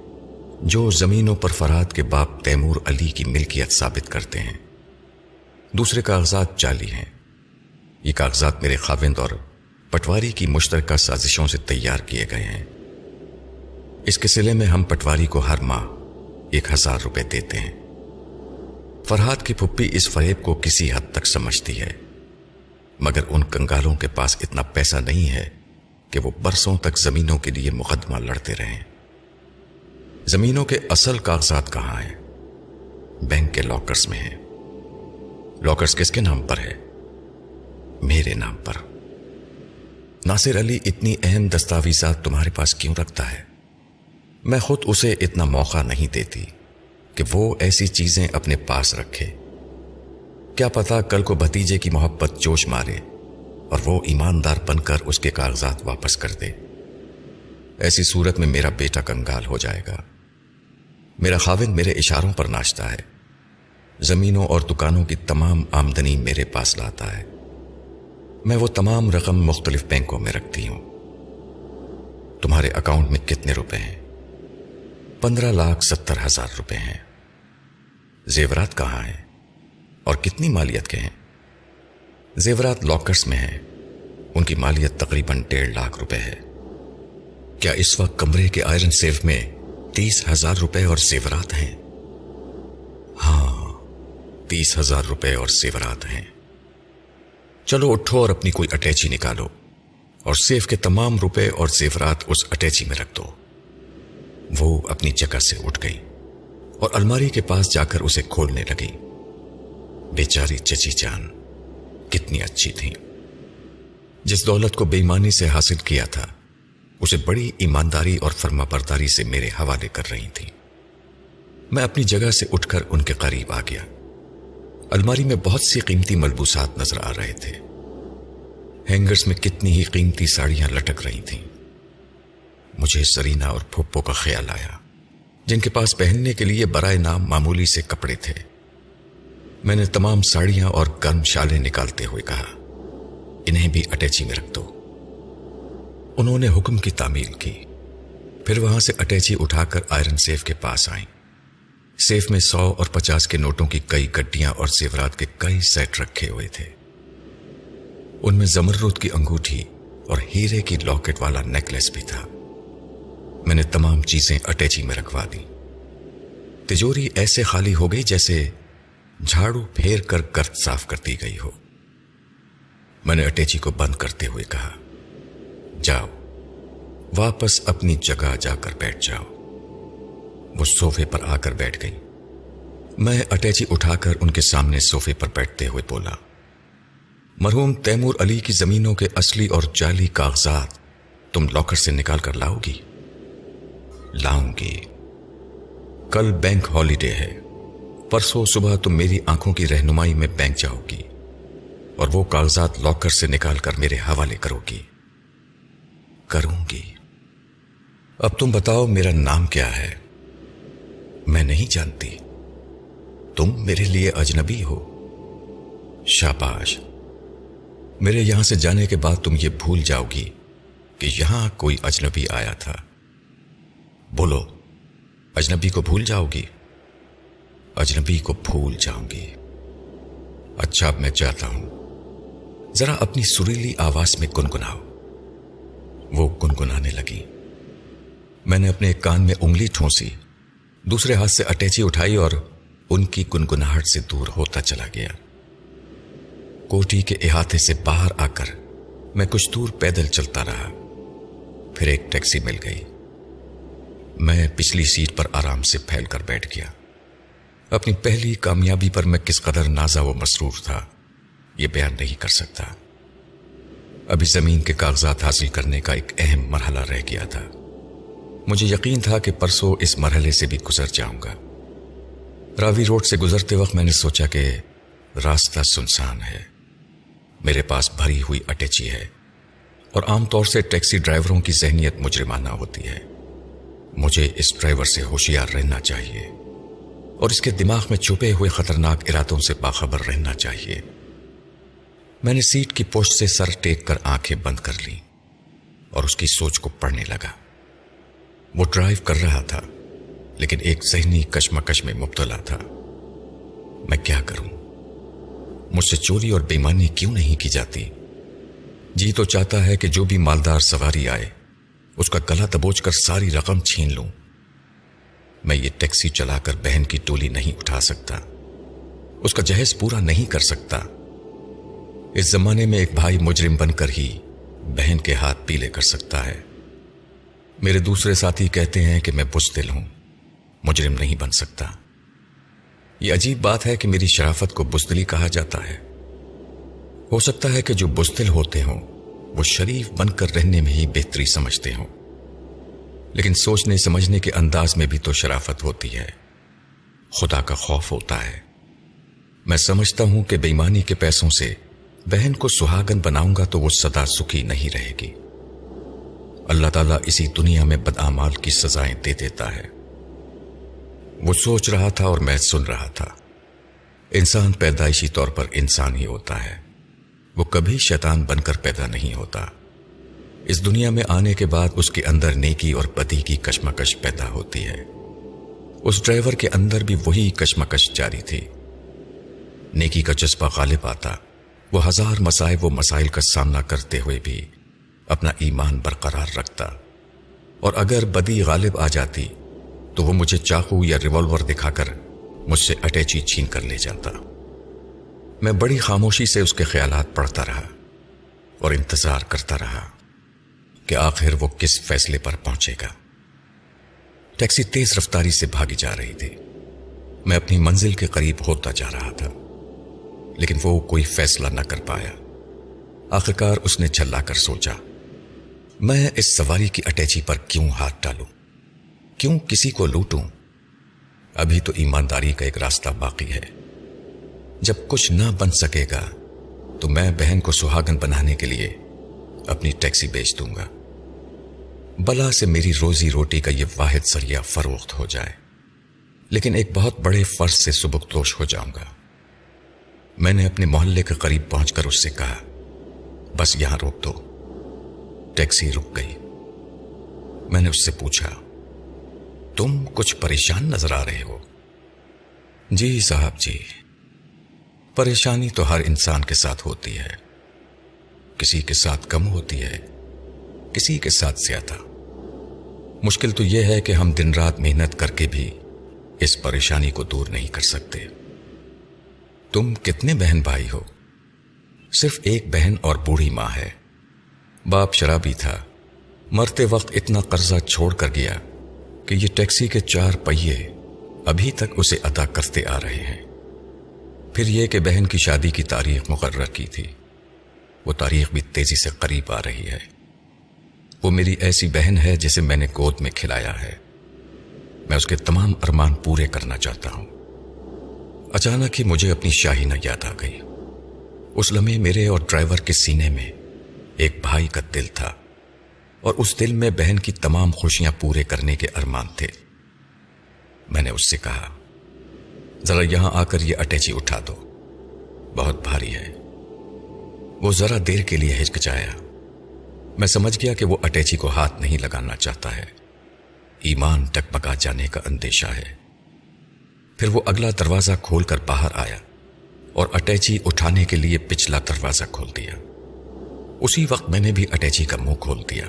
جو زمینوں پر فراد کے باپ تیمور علی کی ملکیت ثابت کرتے ہیں۔ دوسرے کاغذات چالی ہیں۔ یہ کاغذات میرے خاوند اور پٹواری کی مشترکہ سازشوں سے تیار کیے گئے ہیں۔ اس کے سلے میں ہم پٹواری کو ہر ماہ ایک ہزار روپے دیتے ہیں۔ فرحاد کی پھپھی اس فریب کو کسی حد تک سمجھتی ہے، مگر ان کنگالوں کے پاس اتنا پیسہ نہیں ہے کہ وہ برسوں تک زمینوں کے لیے مقدمہ لڑتے رہیں۔ زمینوں کے اصل کاغذات کہاں ہیں؟ بینک کے لاکرز میں ہیں۔ لاکرز کس کے نام پر ہے میرے نام پر۔ ناصر علی اتنی اہم دستاویزات تمہارے پاس کیوں رکھتا ہے؟ میں خود اسے اتنا موقع نہیں دیتی کہ وہ ایسی چیزیں اپنے پاس رکھے۔ کیا پتا کل کو بھتیجے کی محبت جوش مارے اور وہ ایماندار بن کر اس کے کاغذات واپس کر دے۔ ایسی صورت میں میرا بیٹا کنگال ہو جائے گا۔ میرا خاوند میرے اشاروں پر ناچتا ہے۔ زمینوں اور دکانوں کی تمام آمدنی میرے پاس لاتا ہے۔ میں وہ تمام رقم مختلف بینکوں میں رکھتی ہوں۔ تمہارے اکاؤنٹ میں کتنے روپے ہیں؟ پندرہ لاکھ ستر ہزار روپے ہیں۔ زیورات کہاں ہیں؟ اور کتنی مالیت کے ہیں؟ زیورات لاکرز میں ہیں۔ ان کی مالیت تقریباً ڈیڑھ لاکھ روپے ہے۔ کیا اس وقت کمرے کے آئرن سیف میں تیس ہزار روپے اور زیورات ہیں؟ ہاں تیس ہزار روپے اور زیورات ہیں۔ چلو اٹھو اور اپنی کوئی اٹیچی نکالو اور سیف کے تمام روپے اور زیورات اس اٹیچی میں رکھ دو۔ وہ اپنی جگہ سے اٹھ گئی اور الماری کے پاس جا کر اسے کھولنے لگی۔ بیچاری چچی جان کتنی اچھی تھی۔ جس دولت کو بےمانی سے حاصل کیا تھا، اسے بڑی ایمانداری اور فرما برداری سے میرے حوالے کر رہی تھی۔ میں اپنی جگہ سے اٹھ کر ان کے قریب آ گیا۔ الماری میں بہت سی قیمتی ملبوسات نظر آ رہے تھے۔ ہینگرز میں کتنی ہی قیمتی ساڑیاں لٹک رہی تھیں۔ مجھے سرینا اور پھپھو کا خیال آیا، جن کے پاس پہننے کے لیے برائے نام معمولی سے کپڑے تھے۔ میں نے تمام ساڑیاں اور گرم شالیں نکالتے ہوئے کہا، انہیں بھی اٹیچی میں رکھ دو۔ انہوں نے حکم کی تعمیل کی۔ پھر وہاں سے اٹیچی اٹھا کر آئرن سیف کے پاس آئیں۔ سیف میں سو اور پچاس کے نوٹوں کی کئی گڈیاں اور زیورات کے کئی سیٹ رکھے ہوئے تھے۔ ان میں زمرود کی انگوٹھی اور ہیرے کی لاکٹ والا نیکلس بھی تھا۔ میں نے تمام چیزیں اٹیچی میں رکھوا دی تجوری ایسے خالی ہو گئی جیسے جھاڑو پھیر کر گرد صاف کر دی گئی ہو۔ میں نے اٹیچی کو بند کرتے ہوئے کہا، جاؤ، واپس اپنی جگہ جا کر بیٹھ جاؤ۔ وہ صوفے پر آ کر بیٹھ گئی۔ میں اٹیچی اٹھا کر ان کے سامنے صوفے پر بیٹھتے ہوئے بولا، مرحوم تیمور علی کی زمینوں کے اصلی اور جعلی کاغذات تم لاکر سے نکال کر لاؤ گی؟ لاؤں گی۔ کل بینک ہالیڈے ہے۔ پرسوں صبح تم میری آنکھوں کی رہنمائی میں بینک جاؤ گی اور وہ کاغذات لاکر سے نکال کر میرے حوالے کرو گی۔ کروں گی۔ اب تم بتاؤ میرا نام کیا ہے؟ میں نہیں جانتی۔ تم میرے لیے اجنبی ہو۔ شاباش، میرے یہاں سے جانے کے بعد تم یہ بھول جاؤ گی کہ یہاں کوئی اجنبی آیا تھا۔ بولو، اجنبی کو بھول جاؤ گی؟ اجنبی کو بھول جاؤں گی۔ اچھا اب میں چاہتا ہوں۔ ذرا اپنی سریلی آواز میں گنگناؤ۔ وہ گنگنانے لگی۔ میں نے اپنے کان میں انگلی ٹھونسی۔ دوسرے ہاتھ سے اٹیچی اٹھائی اور ان کی گنگناہٹ سے دور ہوتا چلا گیا۔ کوٹی کے احاطے سے باہر آ کر میں کچھ دور پیدل چلتا رہا۔ پھر ایک ٹیکسی مل گئی۔ میں پچھلی سیٹ پر آرام سے پھیل کر بیٹھ گیا۔ اپنی پہلی کامیابی پر میں کس قدر نازا و مسرور تھا، یہ بیان نہیں کر سکتا۔ ابھی زمین کے کاغذات حاصل کرنے کا ایک اہم مرحلہ رہ گیا تھا۔ مجھے یقین تھا کہ پرسوں اس مرحلے سے بھی گزر جاؤں گا۔ راوی روڈ سے گزرتے وقت میں نے سوچا کہ راستہ سنسان ہے۔ میرے پاس بھری ہوئی اٹیچی ہے اور عام طور سے ٹیکسی ڈرائیوروں کی ذہنیت مجرمانہ ہوتی ہے۔ مجھے اس ڈرائیور سے ہوشیار رہنا چاہیے اور اس کے دماغ میں چھپے ہوئے خطرناک ارادوں سے باخبر رہنا چاہیے۔ میں نے سیٹ کی پوسٹ سے سر ٹیک کر آنکھیں بند کر لی اور اس کی سوچ کو پڑھنے لگا۔ وہ ڈرائیو کر رہا تھا، لیکن ایک ذہنی کشمکش میں مبتلا تھا۔ میں کیا کروں؟ مجھ سے چوری اور بےمانی کیوں نہیں کی جاتی؟ جی تو چاہتا ہے کہ جو بھی مالدار سواری آئے، اس کا گلا دبوچ کر ساری رقم چھین لوں۔ میں یہ ٹیکسی چلا کر بہن کی ٹولی نہیں اٹھا سکتا۔ اس کا جہیز پورا نہیں کر سکتا۔ اس زمانے میں ایک بھائی مجرم بن کر ہی بہن کے ہاتھ پیلے کر سکتا ہے۔ میرے دوسرے ساتھی کہتے ہیں کہ میں بزدل ہوں۔ مجرم نہیں بن سکتا۔ یہ عجیب بات ہے کہ میری شرافت کو بزدلی کہا جاتا ہے۔ ہو سکتا ہے کہ جو بزدل ہوتے ہوں، وہ شریف بن کر رہنے میں ہی بہتری سمجھتے ہوں۔ لیکن سوچنے، سمجھنے کے انداز میں بھی تو شرافت ہوتی ہے۔ خدا کا خوف ہوتا ہے۔ میں سمجھتا ہوں کہ بےمانی کے پیسوں سے بہن کو سہاگن بناؤں گا تو وہ سدا سکھی نہیں رہے گی۔ اللہ تعالیٰ اسی دنیا میں بدعمال کی سزائیں دے دیتا ہے۔ وہ سوچ رہا تھا اور میں سن رہا تھا۔ انسان پیدائشی طور پر انسان ہی ہوتا ہے۔ وہ کبھی شیطان بن کر پیدا نہیں ہوتا۔ اس دنیا میں آنے کے بعد اس کے اندر نیکی اور بدی کی کشمکش پیدا ہوتی ہے۔ اس ڈرائیور کے اندر بھی وہی کشمکش جاری تھی۔ نیکی کا جذبہ غالب آتا۔ وہ ہزار مسائب و مسائل کا سامنا کرتے ہوئے بھی اپنا ایمان برقرار رکھتا اور اگر بدی غالب آ جاتی تو وہ مجھے چاقو یا ریوالور دکھا کر مجھ سے اٹیچی چھین کر لے جاتا۔ میں بڑی خاموشی سے اس کے خیالات پڑھتا رہا اور انتظار کرتا رہا کہ آخر وہ کس فیصلے پر پہنچے گا۔ ٹیکسی تیز رفتاری سے بھاگی جا رہی تھی۔ میں اپنی منزل کے قریب ہوتا جا رہا تھا، لیکن وہ کوئی فیصلہ نہ کر پایا۔ آخرکار اس نے چلا کر سوچا۔ میں اس سواری کی اٹیچی پر کیوں ہاتھ ڈالوں؟ کیوں کسی کو لوٹوں؟ ابھی تو ایمانداری کا ایک راستہ باقی ہے۔ جب کچھ نہ بن سکے گا، تو میں بہن کو سہاگن بنانے کے لیے اپنی ٹیکسی بیچ دوں گا۔ بلا سے میری روزی روٹی کا یہ واحد ذریعہ فروخت ہو جائے۔ لیکن ایک بہت بڑے فرض سے سبکتوش ہو جاؤں گا۔ میں نے اپنے محلے کے قریب پہنچ کر اس سے کہا، بس یہاں روک دو۔ ٹیکسی رک گئی۔ میں نے اس سے پوچھا، تم کچھ پریشان نظر آ رہے ہو؟ جی صاحب جی۔ پریشانی تو ہر انسان کے ساتھ ہوتی ہے۔ کسی کے ساتھ کم ہوتی ہے، کسی کے ساتھ زیادہ۔ مشکل تو یہ ہے کہ ہم دن رات محنت کر کے بھی اس پریشانی کو دور نہیں کر سکتے۔ تم کتنے بہن بھائی ہو؟ صرف ایک بہن اور بوڑھی ماں ہے۔ باپ شرابی تھا۔ مرتے وقت اتنا قرضہ چھوڑ کر گیا کہ یہ ٹیکسی کے چار پہیے ابھی تک اسے ادا کرتے آ رہے ہیں۔ پھر یہ کہ بہن کی شادی کی تاریخ مقرر کی تھی۔ وہ تاریخ بھی تیزی سے قریب آ رہی ہے۔ وہ میری ایسی بہن ہے جسے میں نے گود میں کھلایا ہے۔ میں اس کے تمام ارمان پورے کرنا چاہتا ہوں۔ اچانک ہی مجھے اپنی شاہی نہ یاد آ گئی۔ اس لمحے میرے اور ڈرائیور کے سینے میں ایک بھائی کا دل تھا اور اس دل میں بہن کی تمام خوشیاں پورے کرنے کے ارمان تھے۔ میں نے اس سے کہا، ذرا یہاں آ کر یہ اٹیچی اٹھا دو۔ بہت بھاری ہے۔ وہ ذرا دیر کے لیے ہچکچایا۔ میں سمجھ گیا کہ وہ اٹیچی کو ہاتھ نہیں لگانا چاہتا ہے۔ ایمان ٹکمکا جانے کا اندیشہ ہے۔ پھر وہ اگلا دروازہ کھول کر باہر آیا اور اٹیچی اٹھانے کے لیے پچھلا دروازہ کھول دیا۔ اسی وقت میں نے بھی اٹیچی کا منہ کھول دیا۔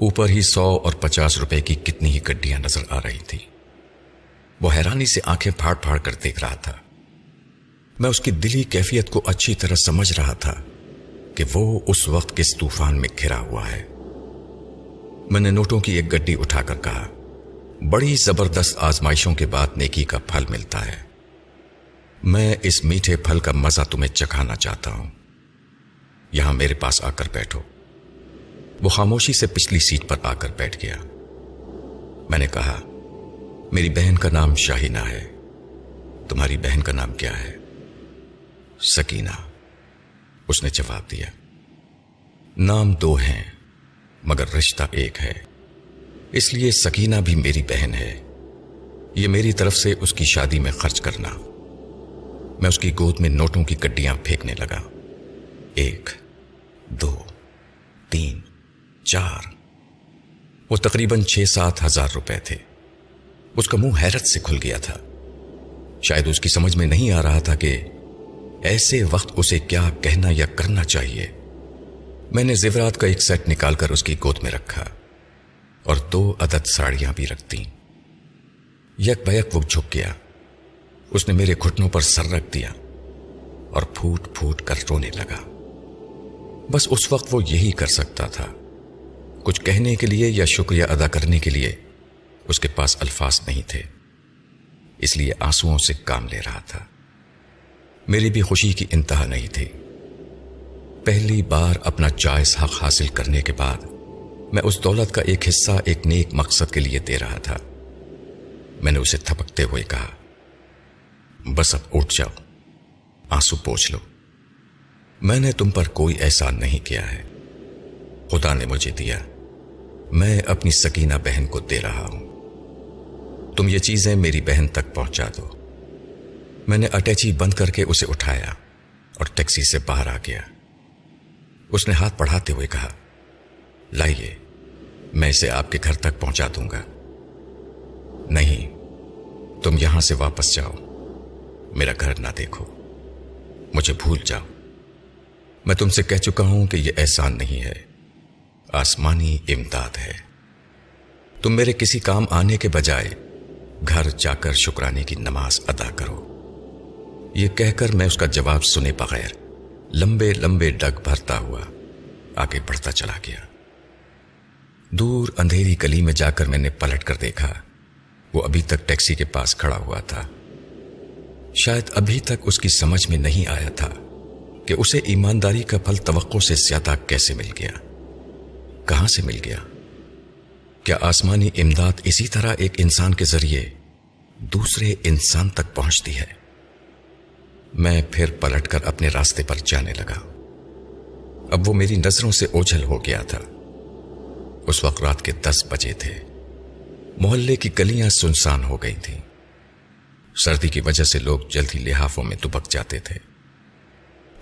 اوپر ہی سو اور پچاس روپے کی کتنی ہی گڈیاں نظر آ رہی تھی وہ حیرانی سے آنکھیں پھاڑ پھاڑ کر دیکھ رہا تھا۔ میں اس کی دلی کیفیت کو اچھی طرح سمجھ رہا تھا کہ وہ اس وقت کس طوفان میں گھرا ہوا ہے۔ میں نے نوٹوں کی ایک گڈی اٹھا کر کہا، بڑی زبردست آزمائشوں کے بعد نیکی کا پھل ملتا ہے۔ میں اس میٹھے پھل کا مزہ تمہیں چکھانا چاہتا ہوں۔ یہاں میرے پاس آ کر بیٹھو۔ وہ خاموشی سے پچھلی سیٹ پر آ کر بیٹھ گیا۔ میں نے کہا، میری بہن کا نام شاہینہ ہے۔ تمہاری بہن کا نام کیا ہے؟ سکینہ۔ اس نے جواب دیا۔ نام دو ہیں، مگر رشتہ ایک ہے۔ اس لیے سکینہ بھی میری بہن ہے۔ یہ میری طرف سے اس کی شادی میں خرچ کرنا۔ میں اس کی گود میں نوٹوں کی گڈیاں پھینکنے لگا۔ ایک۔ دو، تین، چار۔ وہ تقریباً چھ سات ہزار روپے تھے۔ اس کا منہ حیرت سے کھل گیا تھا۔ شاید اس کی سمجھ میں نہیں آ رہا تھا کہ ایسے وقت اسے کیا کہنا یا کرنا چاہیے۔ میں نے زیورات کا ایک سیٹ نکال کر اس کی گود میں رکھا اور دو عدد ساڑیاں بھی رکھ دیں۔ یک بیک وہ جھک گیا۔ اس نے میرے گھٹنوں پر سر رکھ دیا اور پھوٹ پھوٹ کر رونے لگا۔ بس اس وقت وہ یہی کر سکتا تھا۔ کچھ کہنے کے لیے یا شکریہ ادا کرنے کے لیے اس کے پاس الفاظ نہیں تھے۔ اس لیے آنسوؤں سے کام لے رہا تھا۔ میری بھی خوشی کی انتہا نہیں تھی۔ پہلی بار اپنا جائز حق حاصل کرنے کے بعد میں اس دولت کا ایک حصہ، ایک نیک مقصد کے لیے دے رہا تھا۔ میں نے اسے تھپکتے ہوئے کہا، بس اب اٹھ جاؤ، آنسو پوچھ لو۔ میں نے تم پر کوئی احسان نہیں کیا ہے۔ خدا نے مجھے دیا۔ میں اپنی سکینہ بہن کو دے رہا ہوں۔ تم یہ چیزیں میری بہن تک پہنچا دو۔ میں نے اٹیچی بند کر کے اسے اٹھایا اور ٹیکسی سے باہر آ گیا۔ اس نے ہاتھ پڑھاتے ہوئے کہا، لائیے، میں اسے آپ کے گھر تک پہنچا دوں گا۔ نہیں، تم یہاں سے واپس جاؤ۔ میرا گھر نہ دیکھو۔ مجھے بھول جاؤ۔ میں تم سے کہہ چکا ہوں کہ یہ احسان نہیں ہے۔ آسمانی امداد ہے۔ تم میرے کسی کام آنے کے بجائے گھر جا کر شکرانے کی نماز ادا کرو۔ یہ کہہ کر میں اس کا جواب سنے بغیر لمبے لمبے ڈگ بھرتا ہوا آگے بڑھتا چلا گیا۔ دور اندھیری گلی میں جا کر میں نے پلٹ کر دیکھا۔ وہ ابھی تک ٹیکسی کے پاس کھڑا ہوا تھا۔ شاید ابھی تک اس کی سمجھ میں نہیں آیا تھا۔ کہ اسے ایمانداری کا پھل توقع سے زیادہ کیسے مل گیا؟ کہاں سے مل گیا؟ کیا آسمانی امداد اسی طرح ایک انسان کے ذریعے دوسرے انسان تک پہنچتی ہے؟ میں پھر پلٹ کر اپنے راستے پر جانے لگا۔ اب وہ میری نظروں سے اوجھل ہو گیا تھا۔ اس وقت رات کے دس بجے تھے۔ محلے کی گلیاں سنسان ہو گئی تھیں۔ سردی کی وجہ سے لوگ جلدی لحافوں میں دبک جاتے تھے۔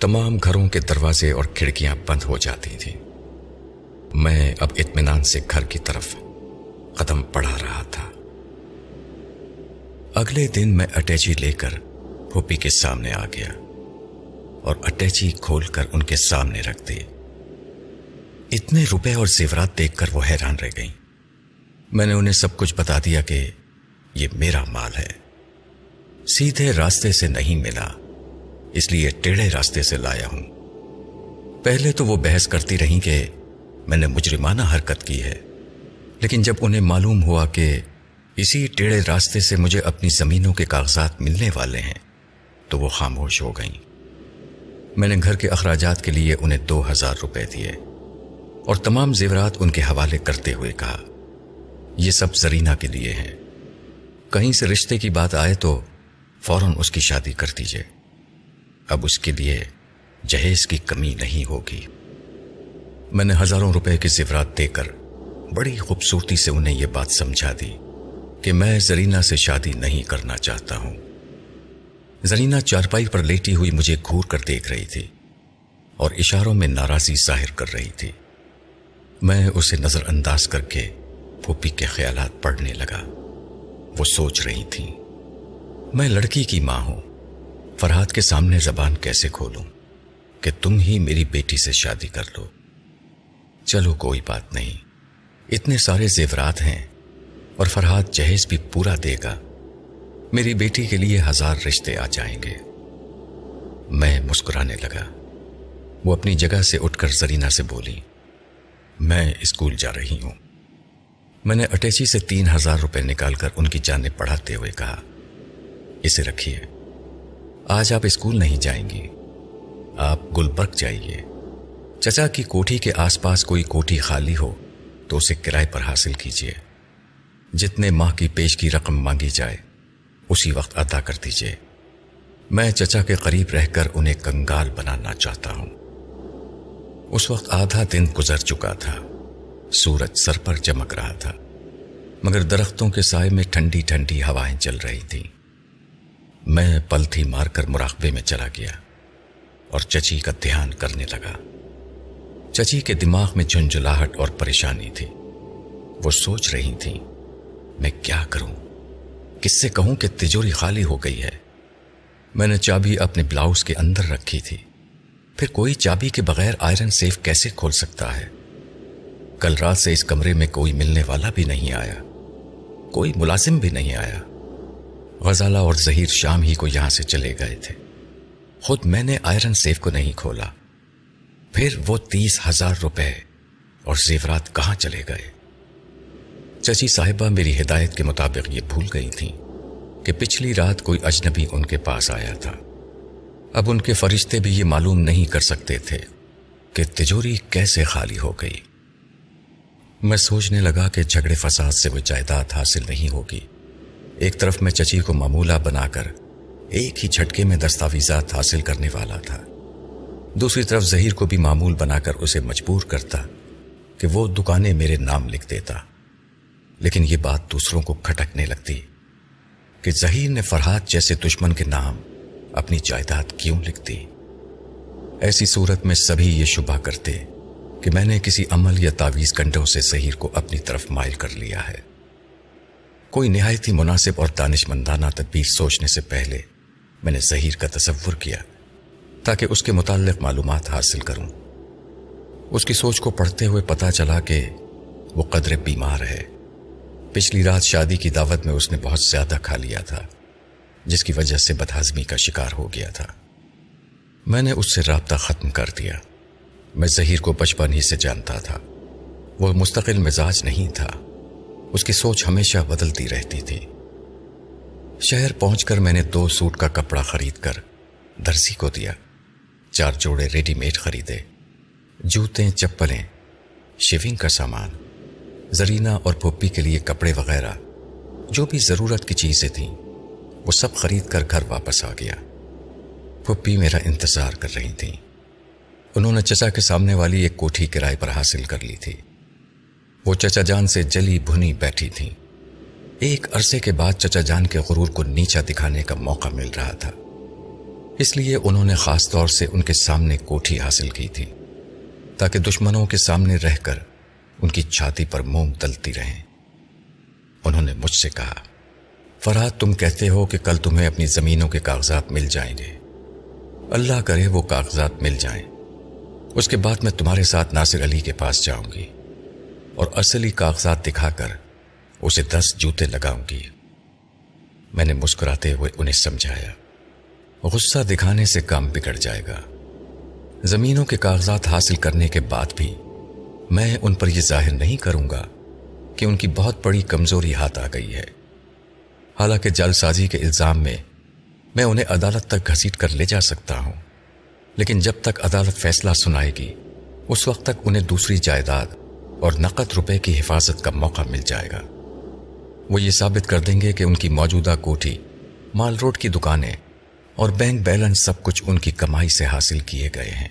تمام گھروں کے دروازے اور کھڑکیاں بند ہو جاتی تھیں۔ میں اب اطمینان سے گھر کی طرف قدم پڑھا رہا تھا۔ اگلے دن میں اٹیچی لے کر پھوپی کے سامنے آ گیا اور اٹیچی کھول کر ان کے سامنے رکھ دی۔ اتنے روپے اور زیورات دیکھ کر وہ حیران رہ گئیں۔ میں نے انہیں سب کچھ بتا دیا کہ یہ میرا مال ہے۔ سیدھے راستے سے نہیں ملا۔ اس لیے ٹیڑھے راستے سے لایا ہوں۔ پہلے تو وہ بحث کرتی رہی کہ میں نے مجرمانہ حرکت کی ہے، لیکن جب انہیں معلوم ہوا کہ اسی ٹیڑھے راستے سے مجھے اپنی زمینوں کے کاغذات ملنے والے ہیں، تو وہ خاموش ہو گئیں۔ میں نے گھر کے اخراجات کے لیے انہیں دو ہزار روپے دیے اور تمام زیورات ان کے حوالے کرتے ہوئے کہا، یہ سب زرینہ کے لیے ہیں۔ کہیں سے رشتے کی بات آئے تو فوراً اس کی شادی کر دیجیے اب اس کے لیے جہیز کی کمی نہیں ہوگی۔ میں نے ہزاروں روپے کے زیورات دے کر بڑی خوبصورتی سے انہیں یہ بات سمجھا دی کہ میں زرینہ سے شادی نہیں کرنا چاہتا ہوں۔ زرینہ چارپائی پر لیٹی ہوئی مجھے گھور کر دیکھ رہی تھی اور اشاروں میں ناراضی ظاہر کر رہی تھی۔ میں اسے نظر انداز کر کے پھوپھی کے خیالات پڑھنے لگا۔ وہ سوچ رہی تھی میں لڑکی کی ماں ہوں۔ فرحات کے سامنے زبان کیسے کھولوں کہ تم ہی میری بیٹی سے شادی کر لو؟ چلو کوئی بات نہیں۔ اتنے سارے زیورات ہیں اور فرحات جہیز بھی پورا دے گا۔ میری بیٹی کے لیے ہزار رشتے آ جائیں گے۔ میں مسکرانے لگا۔ وہ اپنی جگہ سے اٹھ کر زرینہ سے بولی، میں اسکول جا رہی ہوں۔ میں نے اٹیچی سے تین ہزار روپے نکال کر ان کی جانب پڑھاتے ہوئے کہا، اسے رکھیے۔ آج آپ اسکول نہیں جائیں گی آپ گلبرگ جائیے۔ چچا کی کوٹھی کے آس پاس کوئی کوٹھی خالی ہو تو اسے کرائے پر حاصل کیجیے جتنے ماہ کی پیش کی رقم مانگی جائے، اسی وقت ادا کر دیجیے میں چچا کے قریب رہ کر انہیں کنگال بنانا چاہتا ہوں۔ اس وقت آدھا دن گزر چکا تھا۔ سورج سر پر چمک رہا تھا، مگر درختوں کے سائے میں ٹھنڈی ٹھنڈی ہوائیں چل رہی تھیں۔ میں پلتھی مار کر مراقبے میں چلا گیا اور چچی کا دھیان کرنے لگا۔ چچی کے دماغ میں جھنجھلاہٹ اور پریشانی تھی۔ وہ سوچ رہی تھی میں کیا کروں؟ کس سے کہوں کہ تجوری خالی ہو گئی ہے؟ میں نے چابی اپنے بلاؤز کے اندر رکھی تھی۔ پھر کوئی چابی کے بغیر آئرن سیف کیسے کھول سکتا ہے؟ کل رات سے اس کمرے میں کوئی ملنے والا بھی نہیں آیا۔ کوئی ملازم بھی نہیں آیا۔ غزالہ اور ظہیر شام ہی کو یہاں سے چلے گئے تھے۔ خود میں نے آئرن سیف کو نہیں کھولا۔ پھر وہ تیس ہزار روپے اور زیورات کہاں چلے گئے؟ چچی صاحبہ میری ہدایت کے مطابق یہ بھول گئی تھیں کہ پچھلی رات کوئی اجنبی ان کے پاس آیا تھا۔ اب ان کے فرشتے بھی یہ معلوم نہیں کر سکتے تھے کہ تجوری کیسے خالی ہو گئی۔ میں سوچنے لگا کہ جھگڑے فساد سے وہ جائیداد حاصل نہیں ہوگی۔ ایک طرف میں چچی کو معمولہ بنا کر ایک ہی جھٹکے میں دستاویزات حاصل کرنے والا تھا۔ دوسری طرف ظہیر کو بھی معمول بنا کر اسے مجبور کرتا کہ وہ دکانیں میرے نام لکھ دیتا۔ لیکن یہ بات دوسروں کو کھٹکنے لگتی کہ ظہیر نے فرحات جیسے دشمن کے نام اپنی جائیداد کیوں لکھتی ایسی صورت میں سبھی یہ شبہ کرتے کہ میں نے کسی عمل یا تعویز کنڈوں سے ظہیر کو اپنی طرف مائل کر لیا ہے۔ کوئی نہایت ہی مناسب اور دانش مندانہ تدبیر سوچنے سے پہلے میں نے ظہیر کا تصور کیا تاکہ اس کے متعلق معلومات حاصل کروں۔ اس کی سوچ کو پڑھتے ہوئے پتا چلا کہ وہ قدر بیمار ہے۔ پچھلی رات شادی کی دعوت میں اس نے بہت زیادہ کھا لیا تھا، جس کی وجہ سے بدہضمی کا شکار ہو گیا تھا۔ میں نے اس سے رابطہ ختم کر دیا۔ میں ظہیر کو بچپن ہی سے جانتا تھا۔ وہ مستقل مزاج نہیں تھا۔ اس کی سوچ ہمیشہ بدلتی رہتی تھی۔ شہر پہنچ کر میں نے دو سوٹ کا کپڑا خرید کر درسی کو دیا۔ چار جوڑے ریڈی میڈ خریدے۔ جوتے، چپلیں، شیونگ کا سامان زرینہ اور پھپھی کے لیے کپڑے وغیرہ۔ جو بھی ضرورت کی چیزیں تھیں، وہ سب خرید کر گھر واپس آ گیا۔ پھپھی میرا انتظار کر رہی تھیں۔ انہوں نے چچا کے سامنے والی ایک کوٹھی کرائے پر حاصل کر لی تھی۔ وہ چچا جان سے جلی بھنی بیٹھی تھیں ایک عرصے کے بعد چچا جان کے غرور کو نیچا دکھانے کا موقع مل رہا تھا۔ اس لیے انہوں نے خاص طور سے ان کے سامنے کوٹھی حاصل کی تھی، تاکہ دشمنوں کے سامنے رہ کر ان کی چھاتی پر موم تلتی رہیں۔ انہوں نے مجھ سے کہا، فرحت، تم کہتے ہو کہ کل تمہیں اپنی زمینوں کے کاغذات مل جائیں گے۔ اللہ کرے وہ کاغذات مل جائیں۔ اس کے بعد میں تمہارے ساتھ ناصر علی کے پاس جاؤں گی۔ اور اصلی کاغذات دکھا کر اسے دس جوتے لگاؤں گی۔ میں نے مسکراتے ہوئے انہیں سمجھایا۔ غصہ دکھانے سے کام بگڑ جائے گا۔ زمینوں کے کاغذات حاصل کرنے کے بعد بھی میں ان پر یہ ظاہر نہیں کروں گا کہ ان کی بہت بڑی کمزوری ہاتھ آ گئی ہے۔ حالانکہ جل سازی کے الزام میں میں انہیں عدالت تک گھسیٹ کر لے جا سکتا ہوں۔ لیکن جب تک عدالت فیصلہ سنائے گی، اس وقت تک انہیں دوسری جائیداد اور نقد روپے کی حفاظت کا موقع مل جائے گا۔ وہ یہ ثابت کر دیں گے کہ ان کی موجودہ کوٹھی، مال روڈ کی دکانیں اور بینک بیلنس سب کچھ ان کی کمائی سے حاصل کیے گئے ہیں۔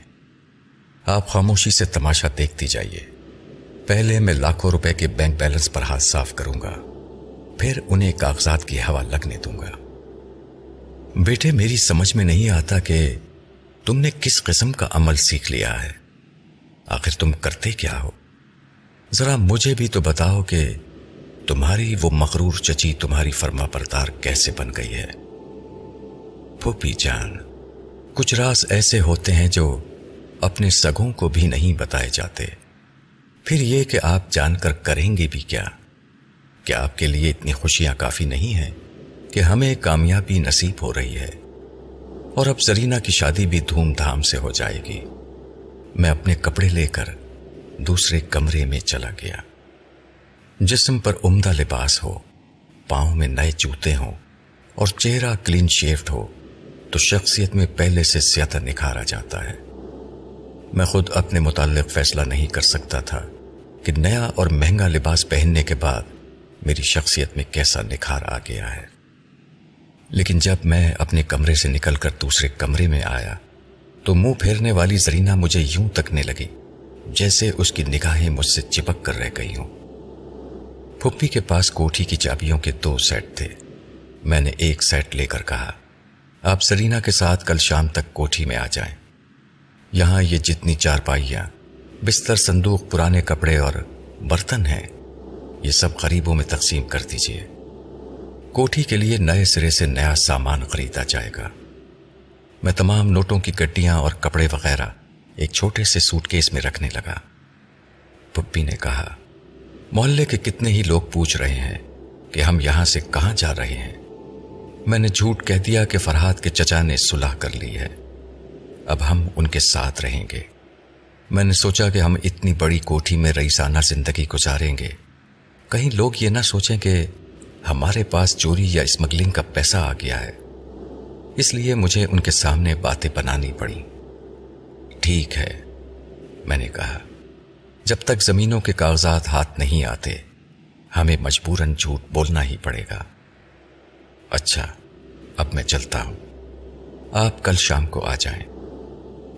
آپ خاموشی سے تماشا دیکھتی جائیے۔ پہلے میں لاکھوں روپے کے بینک بیلنس پر ہاتھ صاف کروں گا، پھر انہیں کاغذات کی ہوا لگنے دوں گا۔ بیٹے، میری سمجھ میں نہیں آتا کہ تم نے کس قسم کا عمل سیکھ لیا ہے۔ آخر تم کرتے کیا ہو؟ ذرا مجھے بھی تو بتاؤ کہ تمہاری وہ مغرور چچی تمہاری فرما پردار کیسے بن گئی ہے؟ پھوپی جان، کچھ راز ایسے ہوتے ہیں جو اپنے سگوں کو بھی نہیں بتائے جاتے۔ پھر یہ کہ آپ جان کر کریں گے بھی کیا؟ کیا آپ کے لیے اتنی خوشیاں کافی نہیں ہیں کہ ہمیں کامیابی نصیب ہو رہی ہے۔ اور اب زرینہ کی شادی بھی دھوم دھام سے ہو جائے گی۔ میں اپنے کپڑے لے کر دوسرے کمرے میں چلا گیا۔ جسم پر عمدہ لباس ہو، پاؤں میں نئے جوتے ہوں اور چہرہ کلین شیفٹ ہو، تو شخصیت میں پہلے سے زیادہ نکھارا جاتا ہے۔ میں خود اپنے متعلق فیصلہ نہیں کر سکتا تھا کہ نیا اور مہنگا لباس پہننے کے بعد میری شخصیت میں کیسا نکھار آ گیا ہے۔ لیکن جب میں اپنے کمرے سے نکل کر دوسرے کمرے میں آیا، تو منہ پھیرنے والی زرینہ مجھے یوں تکنے لگی۔ جیسے اس کی نگاہیں مجھ سے چپک کر رہ گئی ہوں۔ پھپھی کے پاس کوٹھی کی چابیوں کے دو سیٹ تھے۔ میں نے ایک سیٹ لے کر کہا، آپ سرینا کے ساتھ کل شام تک کوٹھی میں آ جائیں۔ یہاں یہ جتنی چار پائیاں بستر، صندوق، پرانے کپڑے اور برتن ہیں، یہ سب غریبوں میں تقسیم کر دیجیے کوٹھی کے لیے نئے سرے سے نیا سامان خریدا جائے گا۔ میں تمام نوٹوں کی گڈیاں اور کپڑے وغیرہ ایک چھوٹے سے سوٹ کیس میں رکھنے لگا۔ پپی نے کہا، محلے کے کتنے ہی لوگ پوچھ رہے ہیں کہ ہم یہاں سے کہاں جا رہے ہیں۔ میں نے جھوٹ کہہ دیا کہ فرحاد کے چچا نے صلح کر لی ہے۔ اب ہم ان کے ساتھ رہیں گے۔ میں نے سوچا کہ ہم اتنی بڑی کوٹھی میں رئیسانہ زندگی گزاریں گے۔ کہیں لوگ یہ نہ سوچیں کہ ہمارے پاس چوری یا اسمگلنگ کا پیسہ آ گیا ہے۔ اس لیے مجھے ان کے سامنے باتیں بنانی پڑی ٹھیک ہے، میں نے کہا، جب تک زمینوں کے کاغذات ہاتھ نہیں آتے، ہمیں مجبوراً جھوٹ بولنا ہی پڑے گا۔ اچھا اب میں چلتا ہوں۔ آپ کل شام کو آ جائیں۔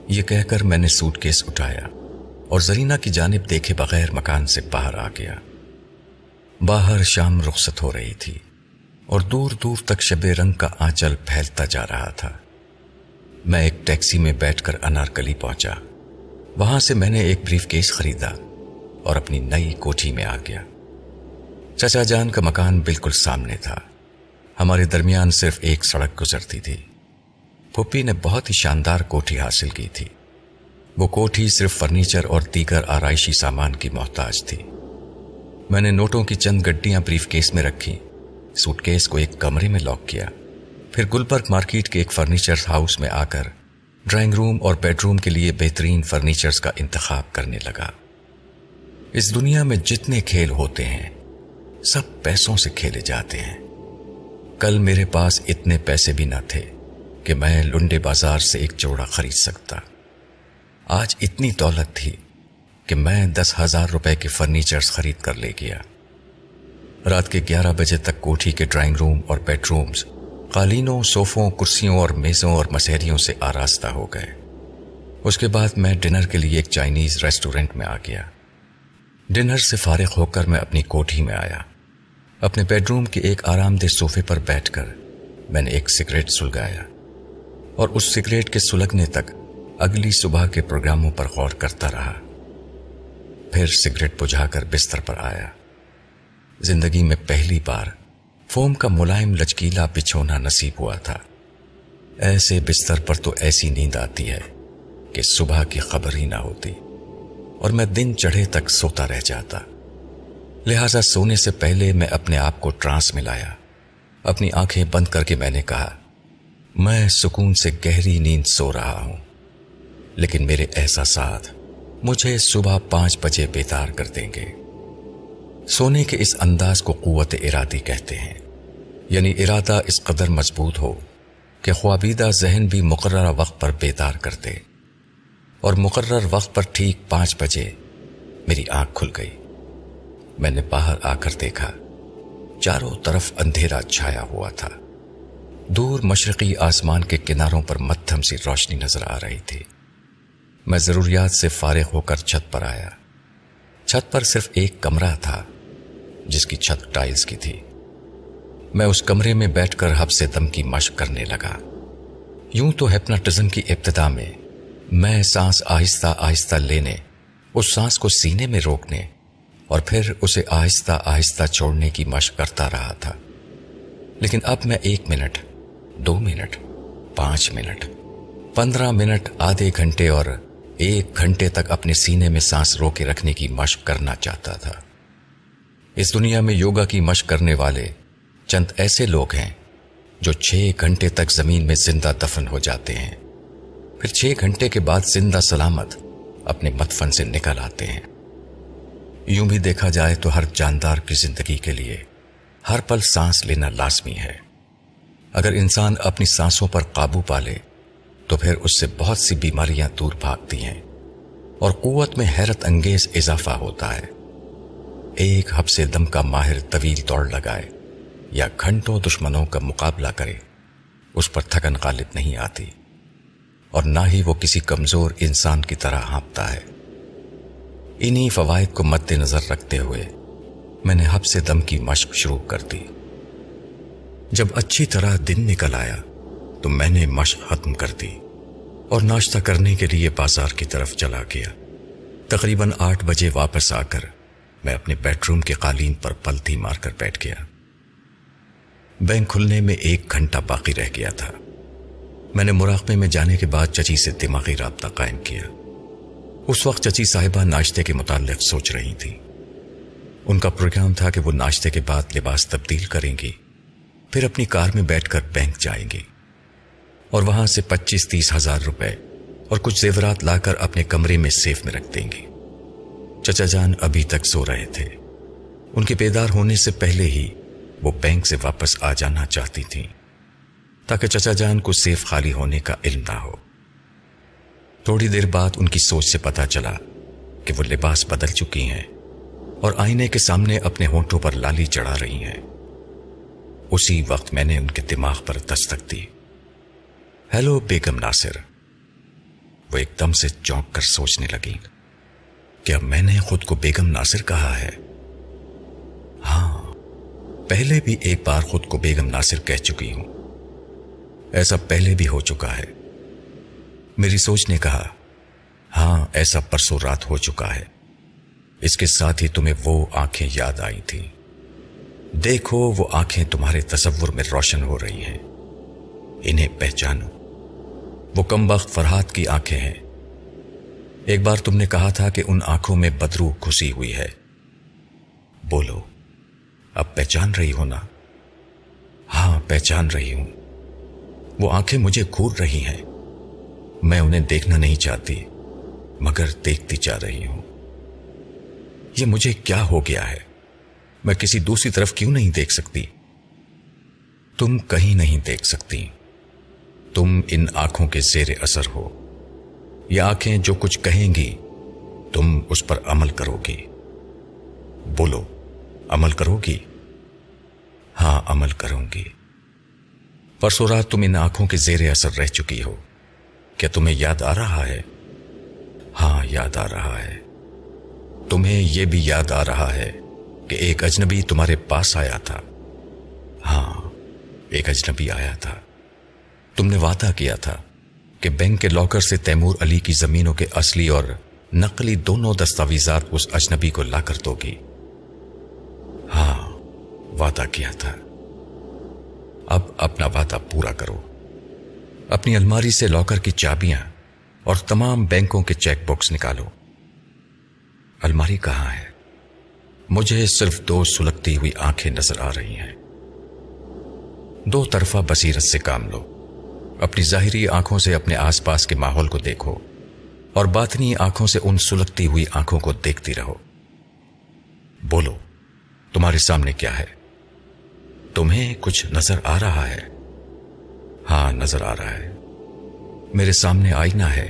یہ کہہ کر میں نے سوٹ کیس اٹھایا اور زرینہ کی جانب دیکھے بغیر مکان سے باہر آ گیا۔ باہر شام رخصت ہو رہی تھی اور دور دور تک شب رنگ کا آنچل پھیلتا جا رہا تھا۔ میں ایک ٹیکسی میں بیٹھ کر انارکلی پہنچا۔ وہاں سے میں نے ایک بریف کیس خریدا اور اپنی نئی کوٹھی میں آ گیا۔ چچا جان کا مکان بالکل سامنے تھا۔ ہمارے درمیان صرف ایک سڑک گزرتی تھی۔ پھپھی نے بہت ہی شاندار کوٹھی حاصل کی تھی۔ وہ کوٹھی صرف فرنیچر اور دیگر آرائشی سامان کی محتاج تھی۔ میں نے نوٹوں کی چند گڈیاں بریف کیس میں رکھی سوٹ کیس کو ایک کمرے میں لاک کیا۔ پھر گلبرگ مارکیٹ کے ایک فرنیچر ہاؤس میں آ کر ڈرائنگ روم اور بیڈ روم کے لیے بہترین فرنیچرز کا انتخاب کرنے لگا۔ اس دنیا میں جتنے کھیل ہوتے ہیں، سب پیسوں سے کھیلے جاتے ہیں۔ کل میرے پاس اتنے پیسے بھی نہ تھے کہ میں لنڈے بازار سے ایک جوڑا خرید سکتا۔ آج اتنی دولت تھی کہ میں دس ہزار روپے کے فرنیچرز خرید کر لے گیا۔ رات کے گیارہ بجے تک کوٹھی کے ڈرائنگ روم اور بیڈ رومز قالینوں، صوفوں، کرسیوں اور میزوں اور مسحریوں سے آراستہ ہو گئے۔ اس کے بعد میں ڈنر کے لیے ایک چائنیز ریسٹورینٹ میں آ گیا۔ ڈنر سے فارغ ہو کر میں اپنی کوٹھی میں آیا۔ اپنے بیڈ روم کے ایک آرام دہ صوفے پر بیٹھ کر میں نے ایک سگریٹ سلگایا۔ اور اس سگریٹ کے سلگنے تک اگلی صبح کے پروگراموں پر غور کرتا رہا۔ پھر سگریٹ بجھا کر بستر پر آیا۔ زندگی میں پہلی بار فوم کا ملائم لچکیلا بچھونا نصیب ہوا تھا۔ ایسے بستر پر تو ایسی نیند آتی ہے کہ صبح کی خبر ہی نہ ہوتی۔ اور میں دن چڑھے تک سوتا رہ جاتا۔ لہذا سونے سے پہلے میں اپنے آپ کو ٹرانس میں لایا اپنی آنکھیں بند کر کے میں نے کہا، میں سکون سے گہری نیند سو رہا ہوں۔ لیکن میرے احساسات مجھے صبح پانچ بجے بیدار کر دیں گے۔ سونے کے اس انداز کو قوت ارادی کہتے ہیں۔ یعنی ارادہ اس قدر مضبوط ہو کہ خوابیدہ ذہن بھی مقررہ وقت پر بیدار کر دے اور مقرر وقت پر ٹھیک پانچ بجے میری آنکھ کھل گئی۔ میں نے باہر آ کر دیکھا، چاروں طرف اندھیرا چھایا ہوا تھا۔ دور مشرقی آسمان کے کناروں پر متھم سی روشنی نظر آ رہی تھی۔ میں ضروریات سے فارغ ہو کر چھت پر آیا۔ چھت پر صرف ایک کمرہ تھا، جس کی چھت ٹائلز کی تھی۔ میں اس کمرے میں بیٹھ کر ہب سے دم کی مشق کرنے لگا۔ یوں تو ہیپناٹزم کی ابتدا میں میں سانس آہستہ آہستہ لینے، اس سانس کو سینے میں روکنے اور پھر اسے آہستہ آہستہ چھوڑنے کی مشق کرتا رہا تھا۔ لیکن اب میں ایک منٹ، دو منٹ، پانچ منٹ، پندرہ منٹ، آدھے گھنٹے اور ایک گھنٹے تک اپنے سینے میں سانس رو کے رکھنے کی مشق کرنا چاہتا تھا۔ اس دنیا میں یوگا کی مشق کرنے والے چند ایسے لوگ ہیں جو چھ گھنٹے تک زمین میں زندہ دفن ہو جاتے ہیں۔ پھر چھ گھنٹے کے بعد زندہ سلامت اپنے مدفن سے نکل آتے ہیں۔ یوں بھی دیکھا جائے تو ہر جاندار کی زندگی کے لیے ہر پل سانس لینا لازمی ہے۔ اگر انسان اپنی سانسوں پر قابو پالے تو پھر اس سے بہت سی بیماریاں دور بھاگتی ہیں اور قوت میں حیرت انگیز اضافہ ہوتا ہے۔ ایک ہب سے دم کا ماہر طویل دوڑ لگائے۔ یا گھنٹوں دشمنوں کا مقابلہ کرے، اس پر تھکن غالب نہیں آتی اور نہ ہی وہ کسی کمزور انسان کی طرح ہانپتا ہے۔ انہی فوائد کو مد نظر رکھتے ہوئے میں نے ہب سے دم کی مشق شروع کر دی۔ جب اچھی طرح دن نکل آیا تو میں نے مشق ختم کر دی اور ناشتہ کرنے کے لیے بازار کی طرف چلا گیا۔ تقریباً آٹھ بجے واپس آ کر میں اپنے بیڈ روم کے قالین پر پلتی مار کر بیٹھ گیا۔ بینک کھلنے میں ایک گھنٹہ باقی رہ گیا تھا۔ میں نے مراقبے میں جانے کے بعد چچی سے دماغی رابطہ قائم کیا۔ اس وقت چچی صاحبہ ناشتے کے متعلق سوچ رہی تھی۔ ان کا پروگرام تھا کہ وہ ناشتے کے بعد لباس تبدیل کریں گی، پھر اپنی کار میں بیٹھ کر بینک جائیں گی۔ اور وہاں سے پچیس تیس ہزار روپے اور کچھ زیورات لا کر اپنے کمرے میں سیف میں رکھ دیں گی۔ چچا جان ابھی تک سو رہے تھے۔ ان کے بیدار ہونے سے پہلے ہی وہ بینک سے واپس آ جانا چاہتی تھیں تاکہ چچا جان کو سیف خالی ہونے کا علم نہ ہو۔ تھوڑی دیر بعد ان کی سوچ سے پتا چلا کہ وہ لباس بدل چکی ہیں اور آئینے کے سامنے اپنے ہونٹوں پر لالی چڑھا رہی ہیں۔ اسی وقت میں نے ان کے دماغ پر دستک دی۔ ہیلو، بیگم ناصر۔ وہ ایک دم سے چونک کر سوچنے لگی کیا میں نے خود کو بیگم ناصر کہا ہے؟ ہاں۔ پہلے بھی ایک بار خود کو بیگم ناصر کہہ چکی ہوں۔ ایسا پہلے بھی ہو چکا ہے۔ میری سوچ نے کہا ہاں ایسا پرسوں رات ہو چکا ہے۔ اس کے ساتھ ہی تمہیں وہ آنکھیں یاد آئی تھی دیکھو، وہ آنکھیں تمہارے تصور میں روشن ہو رہی ہیں۔ انہیں پہچانو۔ وہ کم وقت فرحات کی آنکھیں ہیں۔ ایک بار تم نے کہا تھا کہ ان آنکھوں میں بدرو گھسی ہوئی ہے۔ بولو۔ اب پہچان رہی ہو نا۔ ہاں پہچان رہی ہوں۔ وہ آنکھیں مجھے گور رہی ہیں۔ میں انہیں دیکھنا نہیں چاہتی، مگر دیکھتی جا رہی ہوں۔ یہ مجھے کیا ہو گیا ہے؟ میں کسی دوسری طرف کیوں نہیں دیکھ سکتی؟ تم کہیں نہیں دیکھ سکتی۔ تم ان آنکھوں کے زیر اثر ہو۔ یہ آنکھیں جو کچھ کہیں گی، تم اس پر عمل کرو گی۔ بولو۔ عمل کرو گی۔ ہاں عمل کروں گی۔ پرسوں رات تم ان آنکھوں کے زیر اثر رہ چکی ہو۔ کیا تمہیں یاد آ رہا ہے؟ ہاں یاد آ رہا ہے۔ تمہیں یہ بھی یاد آ رہا ہے کہ ایک اجنبی تمہارے پاس آیا تھا۔ ہاں ایک اجنبی آیا تھا۔ تم نے وعدہ کیا تھا کہ بینک کے لاکر سے تیمور علی کی زمینوں کے اصلی اور نقلی دونوں دستاویزات اس اجنبی کو لا کر دو گی۔ وعدہ کیا تھا۔ اب اپنا وعدہ پورا کرو۔ اپنی الماری سے لاکر کی چابیاں اور تمام بینکوں کے چیک بکس نکالو۔ الماری کہاں ہے؟ مجھے صرف دو سلگتی ہوئی آنکھیں نظر آ رہی ہیں۔ دو طرفہ بصیرت سے کام لو۔ اپنی ظاہری آنکھوں سے اپنے آس پاس کے ماحول کو دیکھو اور باطنی آنکھوں سے ان سلگتی ہوئی آنکھوں کو دیکھتی رہو۔ بولو، تمہارے سامنے کیا ہے؟ تمہیں کچھ نظر آ رہا ہے۔ ہاں نظر آ رہا ہے۔ میرے سامنے آئینہ ہے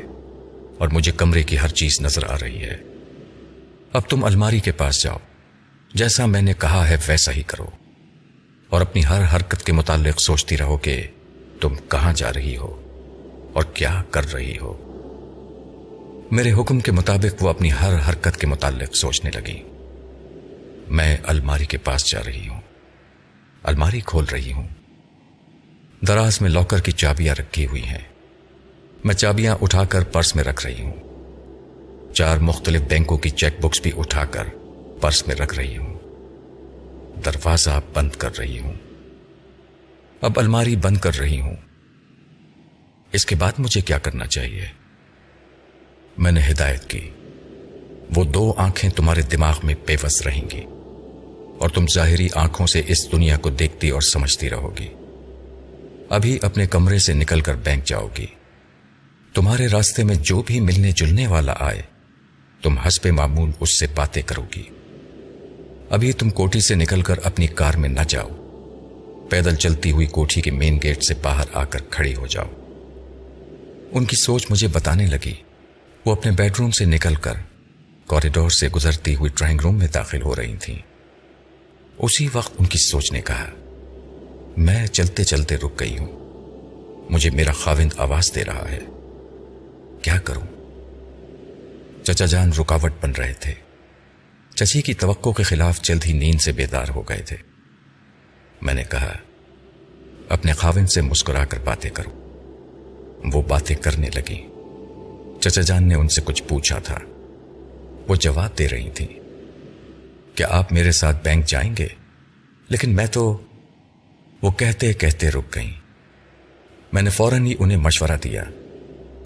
اور مجھے کمرے کی ہر چیز نظر آ رہی ہے۔ اب تم الماری کے پاس جاؤ۔ جیسا میں نے کہا ہے، ویسا ہی کرو۔ اور اپنی ہر حرکت کے متعلق سوچتی رہو کہ تم کہاں جا رہی ہو اور کیا کر رہی ہو۔ میرے حکم کے مطابق وہ اپنی ہر حرکت کے متعلق سوچنے لگی۔ میں الماری کے پاس جا رہی ہوں۔ الماری کھول رہی ہوں۔ دراز میں لاکر کی چابیاں رکھی ہوئی ہیں۔ میں چابیاں اٹھا کر پرس میں رکھ رہی ہوں۔ چار مختلف بینکوں کی چیک بکس بھی اٹھا کر پرس میں رکھ رہی ہوں۔ دروازہ بند کر رہی ہوں۔ اب الماری بند کر رہی ہوں۔ اس کے بعد مجھے کیا کرنا چاہیے؟ میں نے ہدایت کی۔ وہ دو آنکھیں تمہارے دماغ میں پیوس رہیں گی۔ اور تم ظاہری آنکھوں سے اس دنیا کو دیکھتی اور سمجھتی رہو گی۔ ابھی اپنے کمرے سے نکل کر بینک جاؤ گی۔ تمہارے راستے میں جو بھی ملنے جلنے والا آئے، تم حسب معمول اس سے باتیں کرو گی۔ ابھی تم کوٹھی سے نکل کر اپنی کار میں نہ جاؤ۔ پیدل چلتی ہوئی کوٹھی کے مین گیٹ سے باہر آ کر کھڑی ہو جاؤ۔ ان کی سوچ مجھے بتانے لگی۔ وہ اپنے بیڈ روم سے نکل کر کوریڈور سے گزرتی ہوئی ڈرائنگ روم میں داخل ہو رہی تھیں۔ اسی وقت ان کی سوچ نے کہا، میں چلتے چلتے رک گئی ہوں۔ مجھے میرا خاوند آواز دے رہا ہے۔ کیا کروں؟ چچا جان رکاوٹ بن رہے تھے۔ چچی کی توقع کے خلاف جلد ہی نیند سے بیدار ہو گئے تھے۔ میں نے کہا، اپنے خاوند سے مسکرا کر باتیں کرو وہ باتیں کرنے لگی چچا جان نے ان سے کچھ پوچھا تھا۔ وہ جواب دے رہی تھی کیا آپ میرے ساتھ بینک جائیں گے؟ لیکن میں تو وہ کہتے کہتے رک گئیں۔ میں نے فوراً ہی انہیں مشورہ دیا۔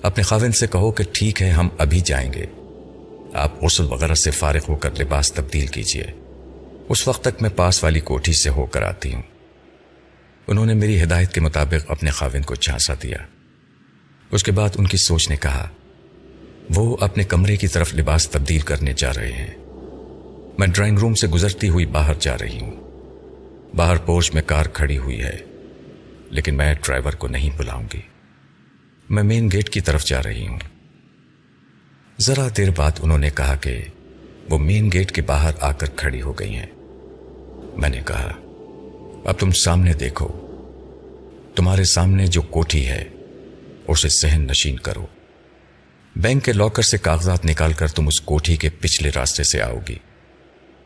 اپنے خاوند سے کہو کہ ٹھیک ہے، ہم ابھی جائیں گے۔ آپ غسل وغیرہ سے فارغ ہو کر لباس تبدیل کیجیے اس وقت تک میں پاس والی کوٹھی سے ہو کر آتی ہوں۔ انہوں نے میری ہدایت کے مطابق اپنے خاوند کو جھانسا دیا۔ اس کے بعد ان کی سوچ نے کہا، وہ اپنے کمرے کی طرف لباس تبدیل کرنے جا رہے ہیں۔ میں ڈرائنگ روم سے گزرتی ہوئی باہر جا رہی ہوں۔ باہر پورچ میں کار کھڑی ہوئی ہے، لیکن میں ڈرائیور کو نہیں بلاؤں گی۔ میں مین گیٹ کی طرف جا رہی ہوں۔ ذرا دیر بعد انہوں نے کہا کہ وہ مین گیٹ کے باہر آ کر کھڑی ہو گئی ہیں۔ میں نے کہا، اب تم سامنے دیکھو۔ تمہارے سامنے جو کوٹھی ہے، اسے سہن نشین کرو۔ بینک کے لاکر سے کاغذات نکال کر تم اس کوٹھی کے پچھلے راستے سے آؤ گی۔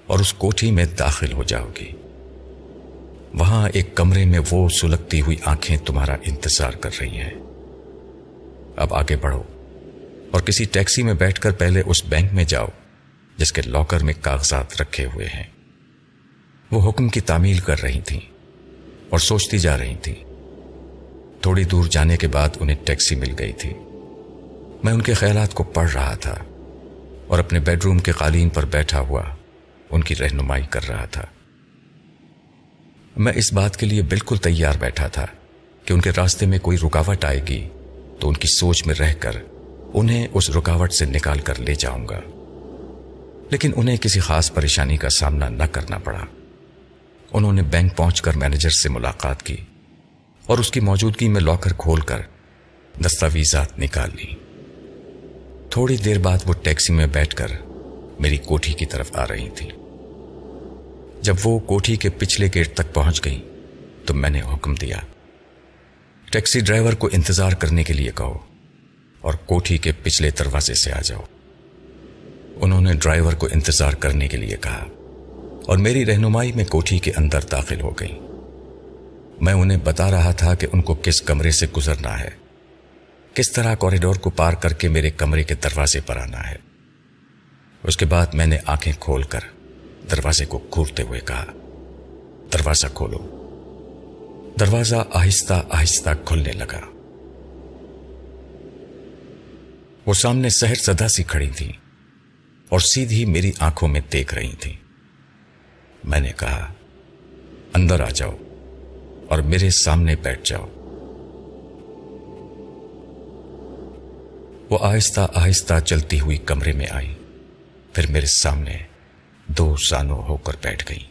اور اس کوٹھی میں داخل ہو جاؤ گی وہاں ایک کمرے میں وہ سلگتی ہوئی آنکھیں تمہارا انتظار کر رہی ہیں۔ اب آگے بڑھو اور کسی ٹیکسی میں بیٹھ کر پہلے اس بینک میں جاؤ جس کے لاکر میں کاغذات رکھے ہوئے ہیں۔ وہ حکم کی تعمیل کر رہی تھیں اور سوچتی جا رہی تھیں۔ تھوڑی دور جانے کے بعد انہیں ٹیکسی مل گئی تھی۔ میں ان کے خیالات کو پڑھ رہا تھا اور اپنے بیڈ روم کے قالین پر بیٹھا ہوا ان کی رہنمائی کر رہا تھا۔ میں اس بات کے لیے بالکل تیار بیٹھا تھا کہ ان کے راستے میں کوئی رکاوٹ آئے گی تو ان کی سوچ میں رہ کر انہیں اس رکاوٹ سے نکال کر لے جاؤں گا۔ لیکن انہیں کسی خاص پریشانی کا سامنا نہ کرنا پڑا۔ انہوں نے بینک پہنچ کر مینیجر سے ملاقات کی اور اس کی موجودگی میں لاکر کھول کر دستاویزات نکال لی۔ تھوڑی دیر بعد وہ ٹیکسی میں بیٹھ کر میری کوٹھی کی طرف آ رہی تھی جب وہ کوٹھی کے پچھلے گیٹ تک پہنچ گئی تو میں نے حکم دیا، ٹیکسی ڈرائیور کو انتظار کرنے کے لیے کہو اور کوٹھی کے پچھلے دروازے سے آ جاؤ۔ انہوں نے ڈرائیور کو انتظار کرنے کے لیے کہا اور میری رہنمائی میں کوٹھی کے اندر داخل ہو گئی۔ میں انہیں بتا رہا تھا کہ ان کو کس کمرے سے گزرنا ہے، کس طرح کوریڈور کو پار کر کے میرے کمرے کے دروازے پر آنا ہے۔ اس کے بعد میں نے آنکھیں کھول کر دروازے کو کھولتے ہوئے کہا، دروازہ کھولو. دروازہ آہستہ آہستہ کھلنے لگا۔ وہ سامنے سہر سدا سی کھڑی تھی اور سیدھی میری آنکھوں میں دیکھ رہی تھی میں نے کہا، اندر آ جاؤ اور میرے سامنے بیٹھ جاؤ۔ وہ آہستہ آہستہ چلتی ہوئی کمرے میں آئی، پھر میرے سامنے دو سالوں ہو کر بیٹھ گئی